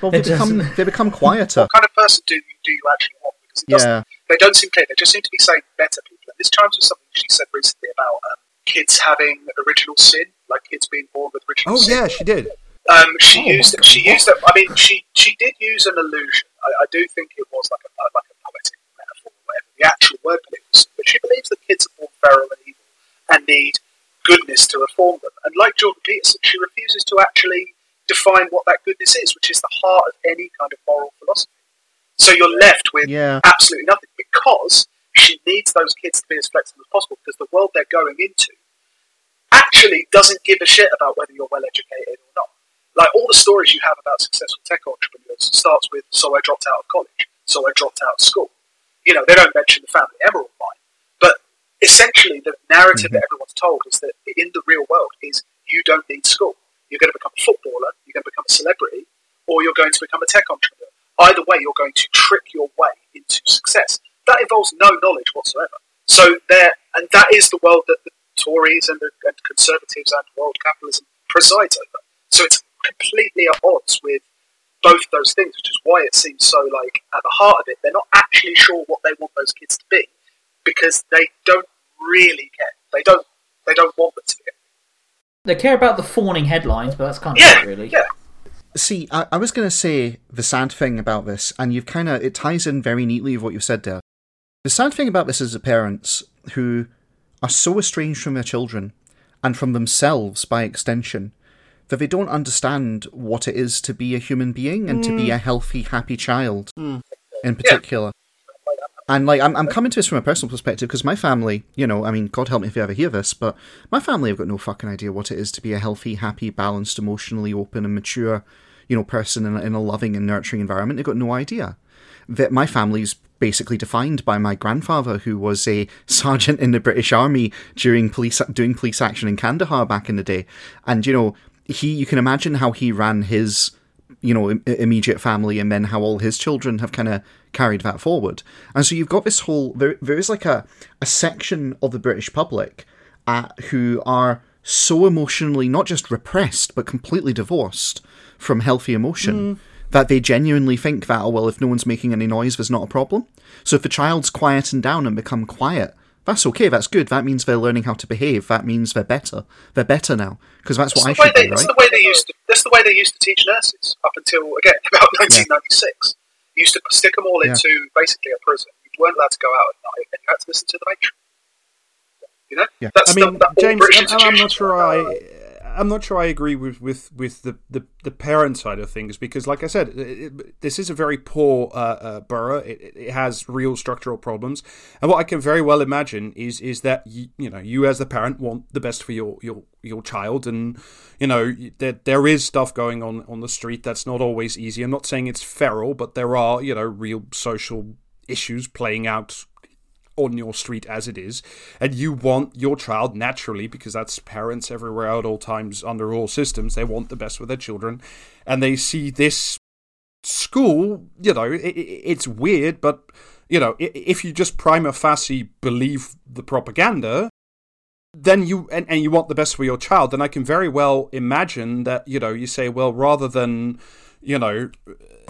Well, they It doesn't- become they become quieter. What kind of person do you, do you actually want? Because it Yeah, they don't seem clear. They just seem to be saying better people. And this chimes with something she said recently about um, kids having original sin, like kids being born with original Oh sin. yeah, she did. Um, she Oh, used my she used it. I mean, she she did use an illusion. I, I do think it was like a like a poetic metaphor, or whatever the actual word for it was. But she believes that kids are born feral and evil and need goodness to reform them. And like Jordan Peterson, she refuses to actually define what that goodness is, which is the heart of any kind of moral philosophy. So you're left with yeah. absolutely nothing because she needs those kids to be as flexible as possible because the world they're going into actually doesn't give a shit about whether you're well educated or not. Like all the stories you have about successful tech entrepreneurs starts with so I dropped out of college, so I dropped out of school. You know, they don't mention the family emerald mine. But essentially the narrative mm-hmm. that everyone's told is that in the real world is you don't need school. You're going to become a footballer, you're going to become a celebrity, or you're going to become a tech entrepreneur. Either way, you're going to trick your way into success. That involves no knowledge whatsoever. So there, and that is the world that the Tories and the and conservatives and world capitalism presides over. So it's completely at odds with both those things, which is why it seems so like at the heart of it, they're not actually sure what they want those kids to be because they don't really care. They don't. They don't want them to be. They care about the fawning headlines, but that's kind of Yeah, it, really. yeah. See, I, I was going to say the sad thing about this, and you've kind of it ties in very neatly with what you said there. The sad thing about this is the parents who are so estranged from their children and from themselves by extension that they don't understand what it is to be a human being and to be mm. a healthy, happy child mm. in particular. And like I'm, I'm coming to this from a personal perspective because my family, you know, I mean, God help me if you ever hear this, but my family have got no fucking idea what it is to be a healthy, happy, balanced, emotionally open and mature, you know, person in a, in a loving and nurturing environment. They've got no idea that my family's basically defined by my grandfather, who was a sergeant in the British Army during police doing police action in Kandahar back in the day, and you know, he you can imagine how he ran his you know immediate family and then how all his children have kind of carried that forward. And so you've got this whole there, there is like a, a section of the british public uh, who are so emotionally not just repressed but completely divorced from healthy emotion that they genuinely think that oh well if no one's making any noise there's not a problem. So if the child's quietened down and become quiet that's okay that's good that means they're learning how to behave that means they're better they're better now because that's what i should they. be That's right the way they used to. That's the way they used to teach nurses up until again about 1996. You used to stick them all Yeah. into basically a prison. You weren't allowed to go out at night, and you had to listen to the matron. You know, Yeah. that's I mean, the, James, I'm, I'm not sure. I. I'm not sure I agree with with, with the, the, the parent side of things because, like I said, it, it, this is a very poor uh, uh, borough. It, it has real structural problems, and what I can very well imagine is is that you, you know you as the parent want the best for your your, your child, and you know there there is stuff going on on the street that's not always easy. I'm not saying it's feral, but there are you know real social issues playing out on your street as it is, and you want your child naturally, because that's parents everywhere at all times under all systems, they want the best for their children, and they see this school, you know, it, it's weird, but you know, if you just prima facie believe the propaganda, then you and, and you want the best for your child, then I can very well imagine that you know you say, well, rather than you know,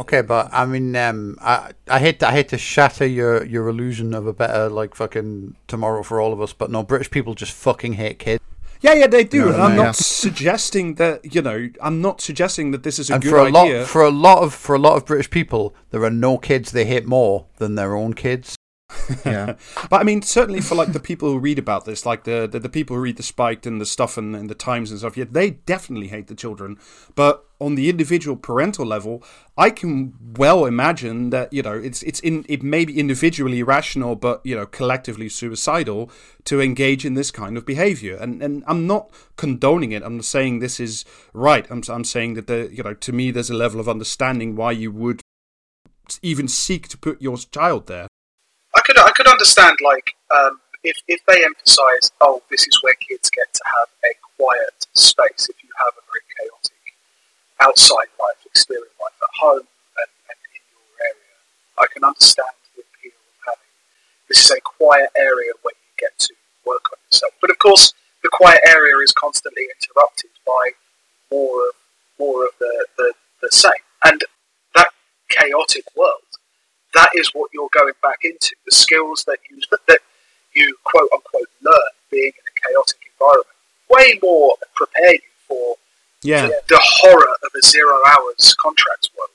Okay, but I mean, um, I I hate to, I hate to shatter your your illusion of a better like fucking tomorrow for all of us, but no, British people just fucking hate kids. yeah, yeah, they do. and I'm yeah. not suggesting that you know, I'm not suggesting that this is a And good for a idea. lot for a lot of for a lot of British people, there are no kids they hate more than their own kids. Yeah. But I mean, certainly for like the people who read about this, like the the, the people who read the Spiked and the stuff and, and the Times and stuff, yeah, they definitely hate the children. But on the individual parental level, I can well imagine that you know it's it's in it may be individually rational, but you know collectively suicidal to engage in this kind of behavior. And and I'm not condoning it. I'm not saying this is right. I'm I'm saying that the you know to me there's a level of understanding why you would even seek to put your child there. I could I could understand like um, if if they emphasise, oh, this is where kids get to have a quiet space. If you have a very chaotic outside life, exterior life at home and, and in your area, I can understand the appeal of having this is a quiet area where you get to work on yourself. But of course, the quiet area is constantly interrupted by more of more of the, the, the same. And that chaotic world that is what you're going back into. The skills that you that you quote unquote learn being in a chaotic environment way more prepare you for Yeah. the, the horror of a zero hours contract world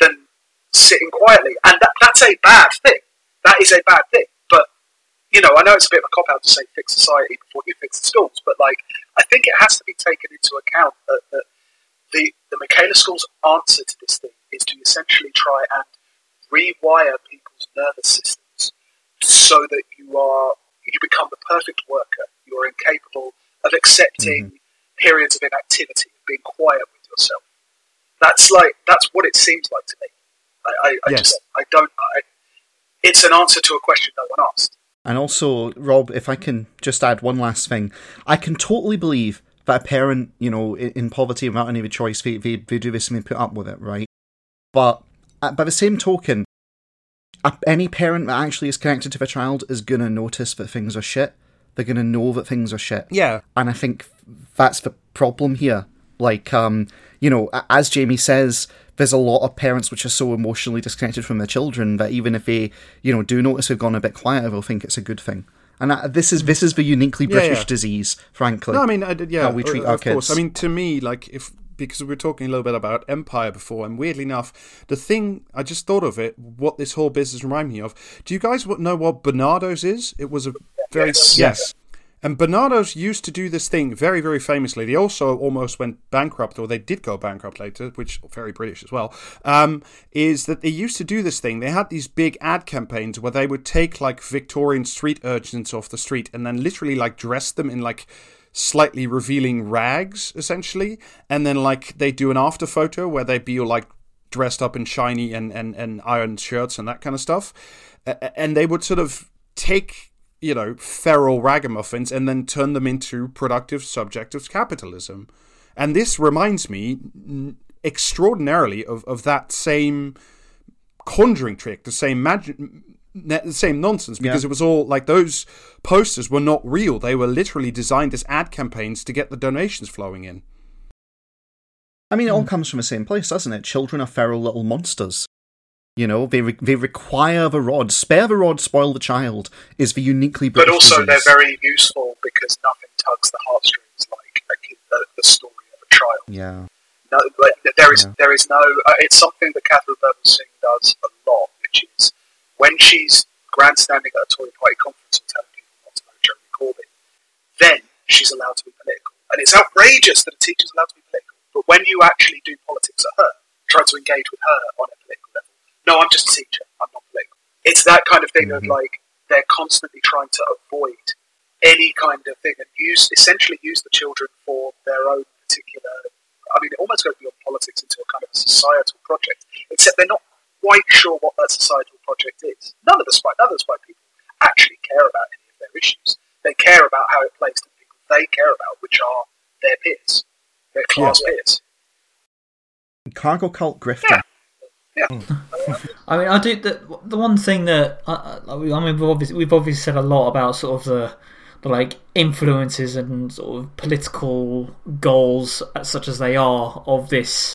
than sitting quietly. And that, that's a bad thing. That is a bad thing. But you know, I know it's a bit of a cop out to say fix society before you fix the schools, but like I think it has to be taken into account that, that the the Michaela School's answer to this thing is to essentially try and rewire people's nervous systems so that you are you become the perfect worker. You are incapable of accepting mm-hmm. periods of inactivity, of being quiet with yourself. That's like that's what it seems like to me. I, I, I Yes. just I don't. I, it's an answer to a question no one asked. And also, Rob, if I can just add one last thing, I can totally believe that a parent, you know, in, in poverty without any of other choice, they, they, they do this and they put up with it, right? But by the same token, any parent that actually is connected to their child is going to notice that things are shit. They're going to know that things are shit. Yeah. And I think that's the problem here. Like, um, you know, as Jamie says, there's a lot of parents which are so emotionally disconnected from their children that even if they, you know, do notice they've gone a bit quieter, they'll think it's a good thing. And this is this is the uniquely British yeah. disease, frankly. No, I mean, I yeah, how we treat uh, our of course. kids. I mean, to me, like if because we were talking a little bit about Empire before, and weirdly enough, the thing I just thought of it, what this whole business reminded me of. Do you guys know what Barnardo's is? It was a very Yes. yes. And Barnardo's used to do this thing very, very famously. They also almost went bankrupt, or they did go bankrupt later, which very British as well. Um, is that they used to do this thing? They had these big ad campaigns where they would take like Victorian street urchins off the street and then literally like dress them in like slightly revealing rags, essentially, and then like they do an after photo where they'd be like dressed up in shiny and and and iron shirts and that kind of stuff, and they would sort of take you know, feral ragamuffins and then turn them into productive subject of capitalism. And this reminds me extraordinarily of, of that same conjuring trick, the same magic. The same nonsense because Yeah. it was all like those posters were not real. They were literally designed as ad campaigns to get the donations flowing in. I mean, it all comes from the same place, doesn't it? Children are feral little monsters. You know, they re- they require the rod. Spare the rod, spoil the child is the uniquely But British also, they're very useful because nothing tugs the heartstrings like a kid, the story of a child. Yeah. No, but there is Yeah. there is no. Uh, it's something that Katharine Birbalsingh does a lot, which is when she's grandstanding at a Tory Party conference and telling people not to vote Jeremy Corbyn, then she's allowed to be political, and it's outrageous that a teacher's allowed to be political. But when you actually do politics at her, try to engage with her on a political level, no, I'm just a teacher. I'm not political. It's that kind of thing of mm-hmm. like they're constantly trying to avoid any kind of thing and use essentially use the children for their own particular. I mean, it almost goes beyond politics into a kind of a societal project. Except they're not quite sure what that societal project is. None of the spy, none of the spy people actually care about any of their issues. They care about how it plays to the people they care about, which are their peers, their class peers. Cargo cult grifter. Yeah. Hmm. I mean, I do the the one thing that uh, uh, I, I I mean we've obviously we've obviously said a lot about sort of the the like influences and sort of political goals, uh, such as they are, of this.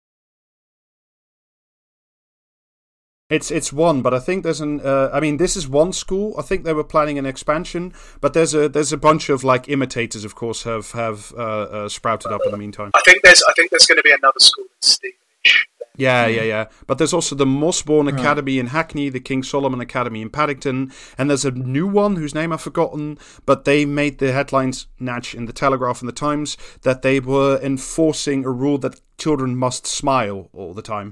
It's it's one, but I think there's an. Uh, I mean, this is one school. I think they were planning an expansion, but there's a there's a bunch of like imitators, of course, have have uh, uh, sprouted up in the meantime. I think there's I think there's going to be another school in Stevenage. Yeah, yeah, yeah. But there's also the Mossbourne Academy in Hackney, the King Solomon Academy in Paddington, and there's a new one whose name I've forgotten. But they made the headlines Natch in the Telegraph and the Times that they were enforcing a rule that children must smile all the time.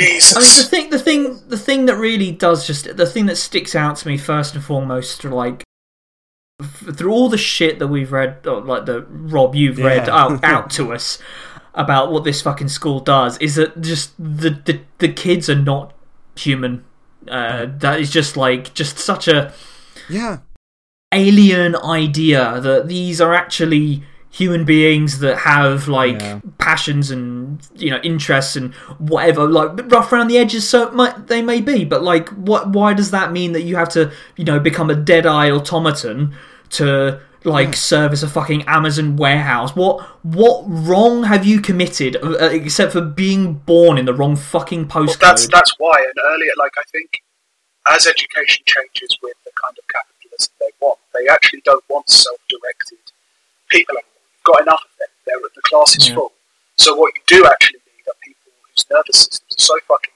I mean, the thing, the thing, the thing that really does just the thing that sticks out to me first and foremost, like through all the shit that we've read, like the Rob you've read Yeah. out out to us about what this fucking school does, is that just the the, the kids are not human. Uh, that is just like just such a Yeah, alien idea that these are actually human beings that have like Yeah. passions and you know interests and whatever like rough around the edges so might, they may be but like what why does that mean that you have to you know become a dead-eye automaton to like service a fucking amazon warehouse what what wrong have you committed uh, except for being born in the wrong fucking Well, postcode that's that's why. And earlier, like I think, as education changes with the kind of capitalism they want, they actually don't want self-directed people anymore. You've got enough of them. They're, the class is Yeah. full. So what you do actually need are people whose nervous systems are so fucking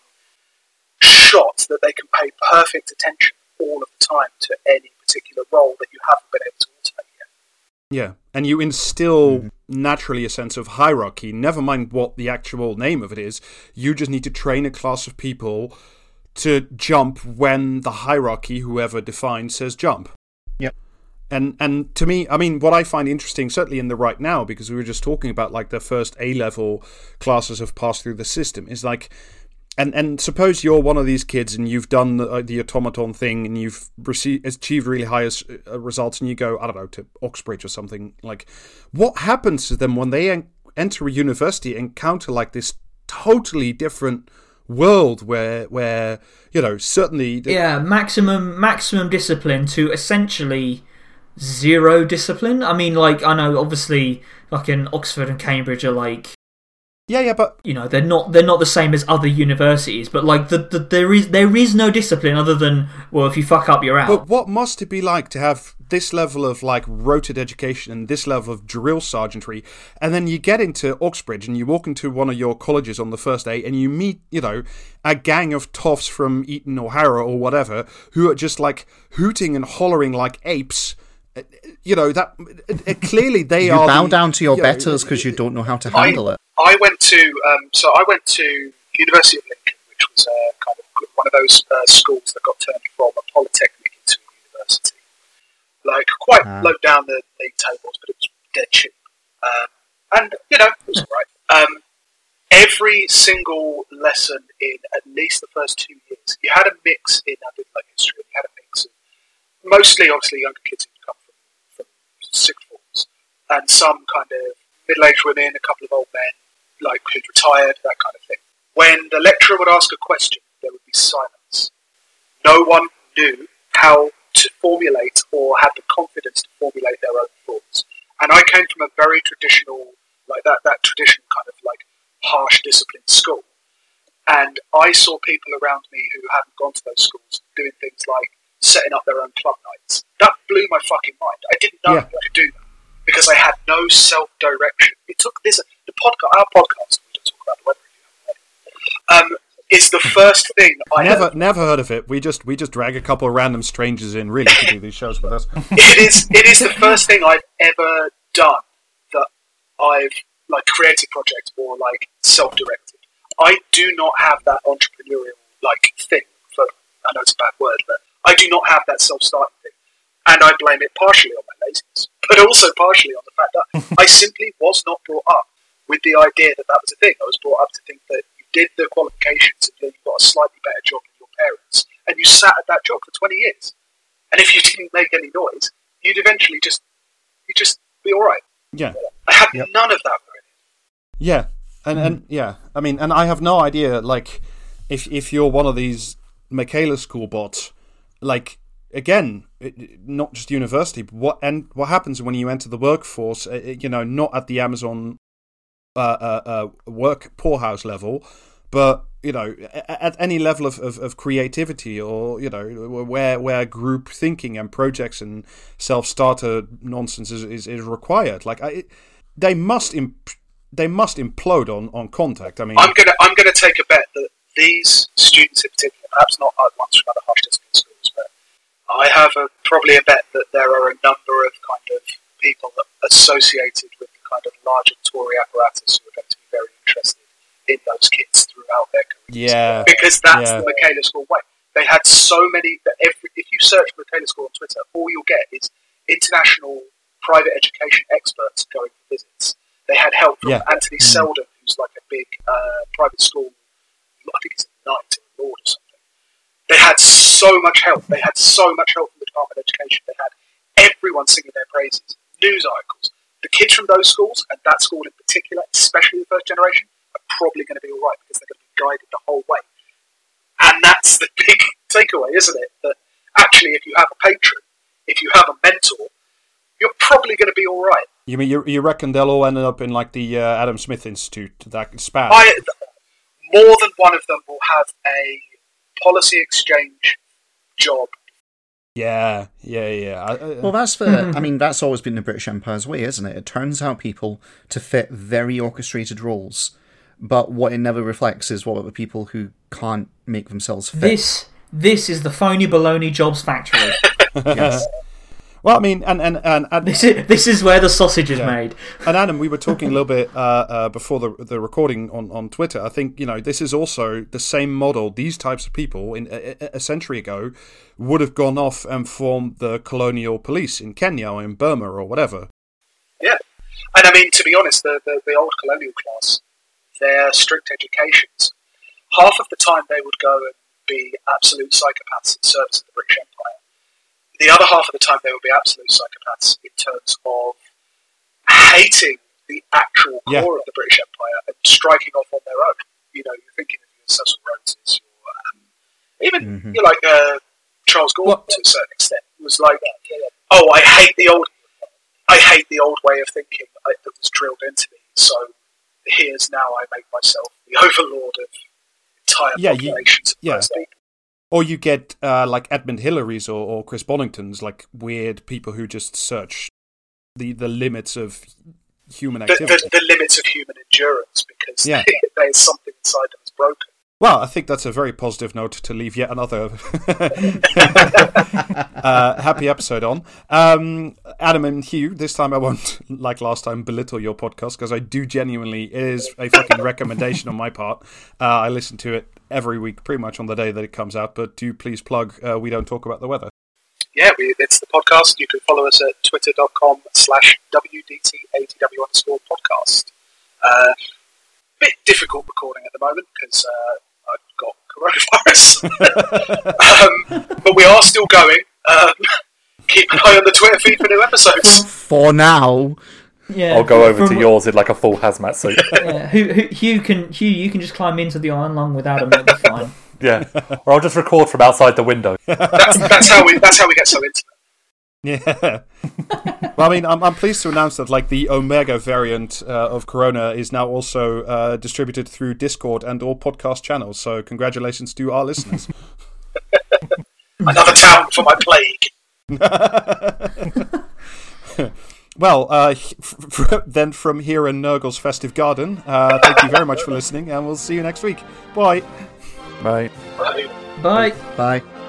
shot that they can pay perfect attention all of the time to any particular role that you haven't been able to automate yet. yeah. And you instill mm-hmm. naturally a sense of hierarchy. Never mind what the actual name of it is. You just need to train a class of people to jump when the hierarchy, whoever defines, says jump. And and to me, I mean, what I find interesting, certainly in the right now, because we were just talking about like the first A level classes have passed through the system, is like, and and suppose you're one of these kids and you've done the, uh, the automaton thing and you've received achieved really high as- uh, results and you go, I don't know, to Oxbridge or something. Like, what happens to them when they en- enter a university and encounter like this totally different world where where you know certainly yeah maximum maximum discipline to essentially zero discipline i mean like i know obviously like in oxford and cambridge are like yeah yeah but you know they're not they're not the same as other universities but like the, the there is there is no discipline other than well if you fuck up you're out But what must it be like to have this level of like roted education and this level of drill sergeantry, and then you get into Oxbridge and you walk into one of your colleges on the first day and you meet, you know, a gang of toffs from Eton or Harrow or whatever who are just like hooting and hollering like apes. You know that clearly they You are. bow the- down to your you betters because you don't know how to I- handle it. I went to um, so I went to University of Lincoln, which was uh, kind of one of those uh, schools that got turned from a polytechnic into a university. Like quite Ah. low down the league tables, but it was dead cheap. Um, and you know, it was alright. Um, every single lesson in at least the first two years, you had a mix in I did like history. You had a mix of mostly, obviously, younger kids who come from, from sixth forms, and some kind of middle-aged women, a couple of old men, like who'd retired, that kind of thing. When the lecturer would ask a question, there would be silence. No one knew how to formulate or had the confidence to formulate their own thoughts. And I came from a very traditional, like that, that traditional kind of like harsh discipline school. And I saw people around me who hadn't gone to those schools doing things like setting up their own club nights. That blew my fucking mind. I didn't know Yeah. you could do that because I had no self-direction. It took this the podcast, our podcast. We don't talk about the weather. if you haven't heard it, Um, is the first thing I Never, heard. never heard of it. We just, we just drag a couple of random strangers in, really, to do these shows with us. it is it is the first thing I've ever done that I've like created project or like self-directed. I do not have that entrepreneurial like thing. For I know it's a bad word, but I do not have that self-starting thing, and I blame it partially on my laziness, but also partially on the fact that I simply was not brought up with the idea that that was a thing. I was brought up to think that you did the qualifications and then you got a slightly better job than your parents, and you sat at that job for twenty years. And if you didn't make any noise, you'd eventually just you'd just be all right. Yeah. I had none of that. Yeah, and and mm. yeah, I mean, and I have no idea. Like, if if you're one of these Michaela school bots, like again, it, not just university, but what and what happens when you enter the workforce? uh, uh, You know, not at the Amazon uh, uh, uh, work poorhouse level, but you know, at any level of, of, of creativity or you know, where where group thinking and projects and self starter nonsense is, is, is required. Like, I, they must imp- they must implode on, on contact. I mean, I'm gonna I'm gonna take a bet that these students in particular, perhaps not uh, ones from other schools, but I have a, probably a bet that there are a number of kind of people associated with the kind of larger Tory apparatus who are going to be very interested in those kids throughout their careers. yeah, because that's Yeah. the Michaela School way. They had so many. that Every if you search Michaela School on Twitter, all you'll get is international private education experts going for visits. They had help from Yeah. Anthony Seldon, who's like a big uh, private school. I think it's a knight a lord or something. They had so much help. They had so much help from the Department of Education. They had everyone singing their praises. News articles. The kids from those schools, and that school in particular, especially the first generation, are probably going to be all right because they're going to be guided the whole way. And that's the big takeaway, isn't it? That actually, if you have a patron, if you have a mentor, you're probably going to be all right. you mean you, you reckon they'll all end up in like the uh, Adam Smith Institute, that span? I, more than one of them will have a policy exchange job. Yeah, yeah, yeah. I- I- Well, that's the. Hmm. I mean, that's always been the British Empire's way, isn't it? It turns out people to fit very orchestrated roles, but what it never reflects is what are the people who can't make themselves fit. This this is the phony baloney jobs factory. Yes. Well, I mean, and and and, and this is this is where the sausage is made. And Adam, we were talking a little bit uh, uh, before the the recording on, on Twitter. I think you know this is also the same model. These types of people in a, a- a century ago would have gone off and formed the colonial police in Kenya or in Burma or whatever. Yeah, and I mean to be honest, the, the, the old colonial class, their strict educations, half of the time they would go and be absolute psychopaths in service of the British Empire. The other half of the time they would be absolute psychopaths in terms of hating the actual core Yeah. of the British Empire and striking off on their own. You know, you're thinking of your Cecil Rhodes, your um, even you're like uh, Charles Gordon Well- to a certain extent. It was like, oh, I hate the old I hate the old way of thinking I, that was drilled into me. So here's now I make myself the overlord of entire Yeah, you- populations of yeah. People. Or you get uh, like Edmund Hillary's or, or Chris Bonington's, like weird people who just search the, the limits of human activity. the, the limits of human endurance because Yeah. there's something inside them that's broken. Well, I think that's a very positive note to leave yet another uh, happy episode on. Um, Adam and Hugh, this time I won't, like last time, belittle your podcast because I do genuinely, it is a fucking recommendation on my part. Uh, I listen to it every week, pretty much on the day that it comes out, but do please plug uh, We Don't Talk About the Weather. Yeah, we, it's the podcast. You can follow us at twitter.com slash WDTATW underscore podcast. Uh, bit difficult recording at the moment because uh, I've got coronavirus. um, but we are still going. Um, keep an eye on the Twitter feed for new episodes. For now. Yeah, I'll go over from- to yours in like a full hazmat suit. Yeah, Hugh, Hugh, Hugh can Hugh, you can just climb into the iron lung without him. It'll be fine. yeah, or I'll just record from outside the window. That's, that's how we. That's how we get so intimate. Yeah. well, I mean, I'm, I'm pleased to announce that like the Omega variant uh, of Corona is now also uh, distributed through Discord and all podcast channels. So congratulations to our listeners. Another town for my plague. Well, uh, f- f- then from here in Nurgle's festive garden, uh, thank you very much for listening, and we'll see you next week. Bye. Bye. Right. Bye. Bye.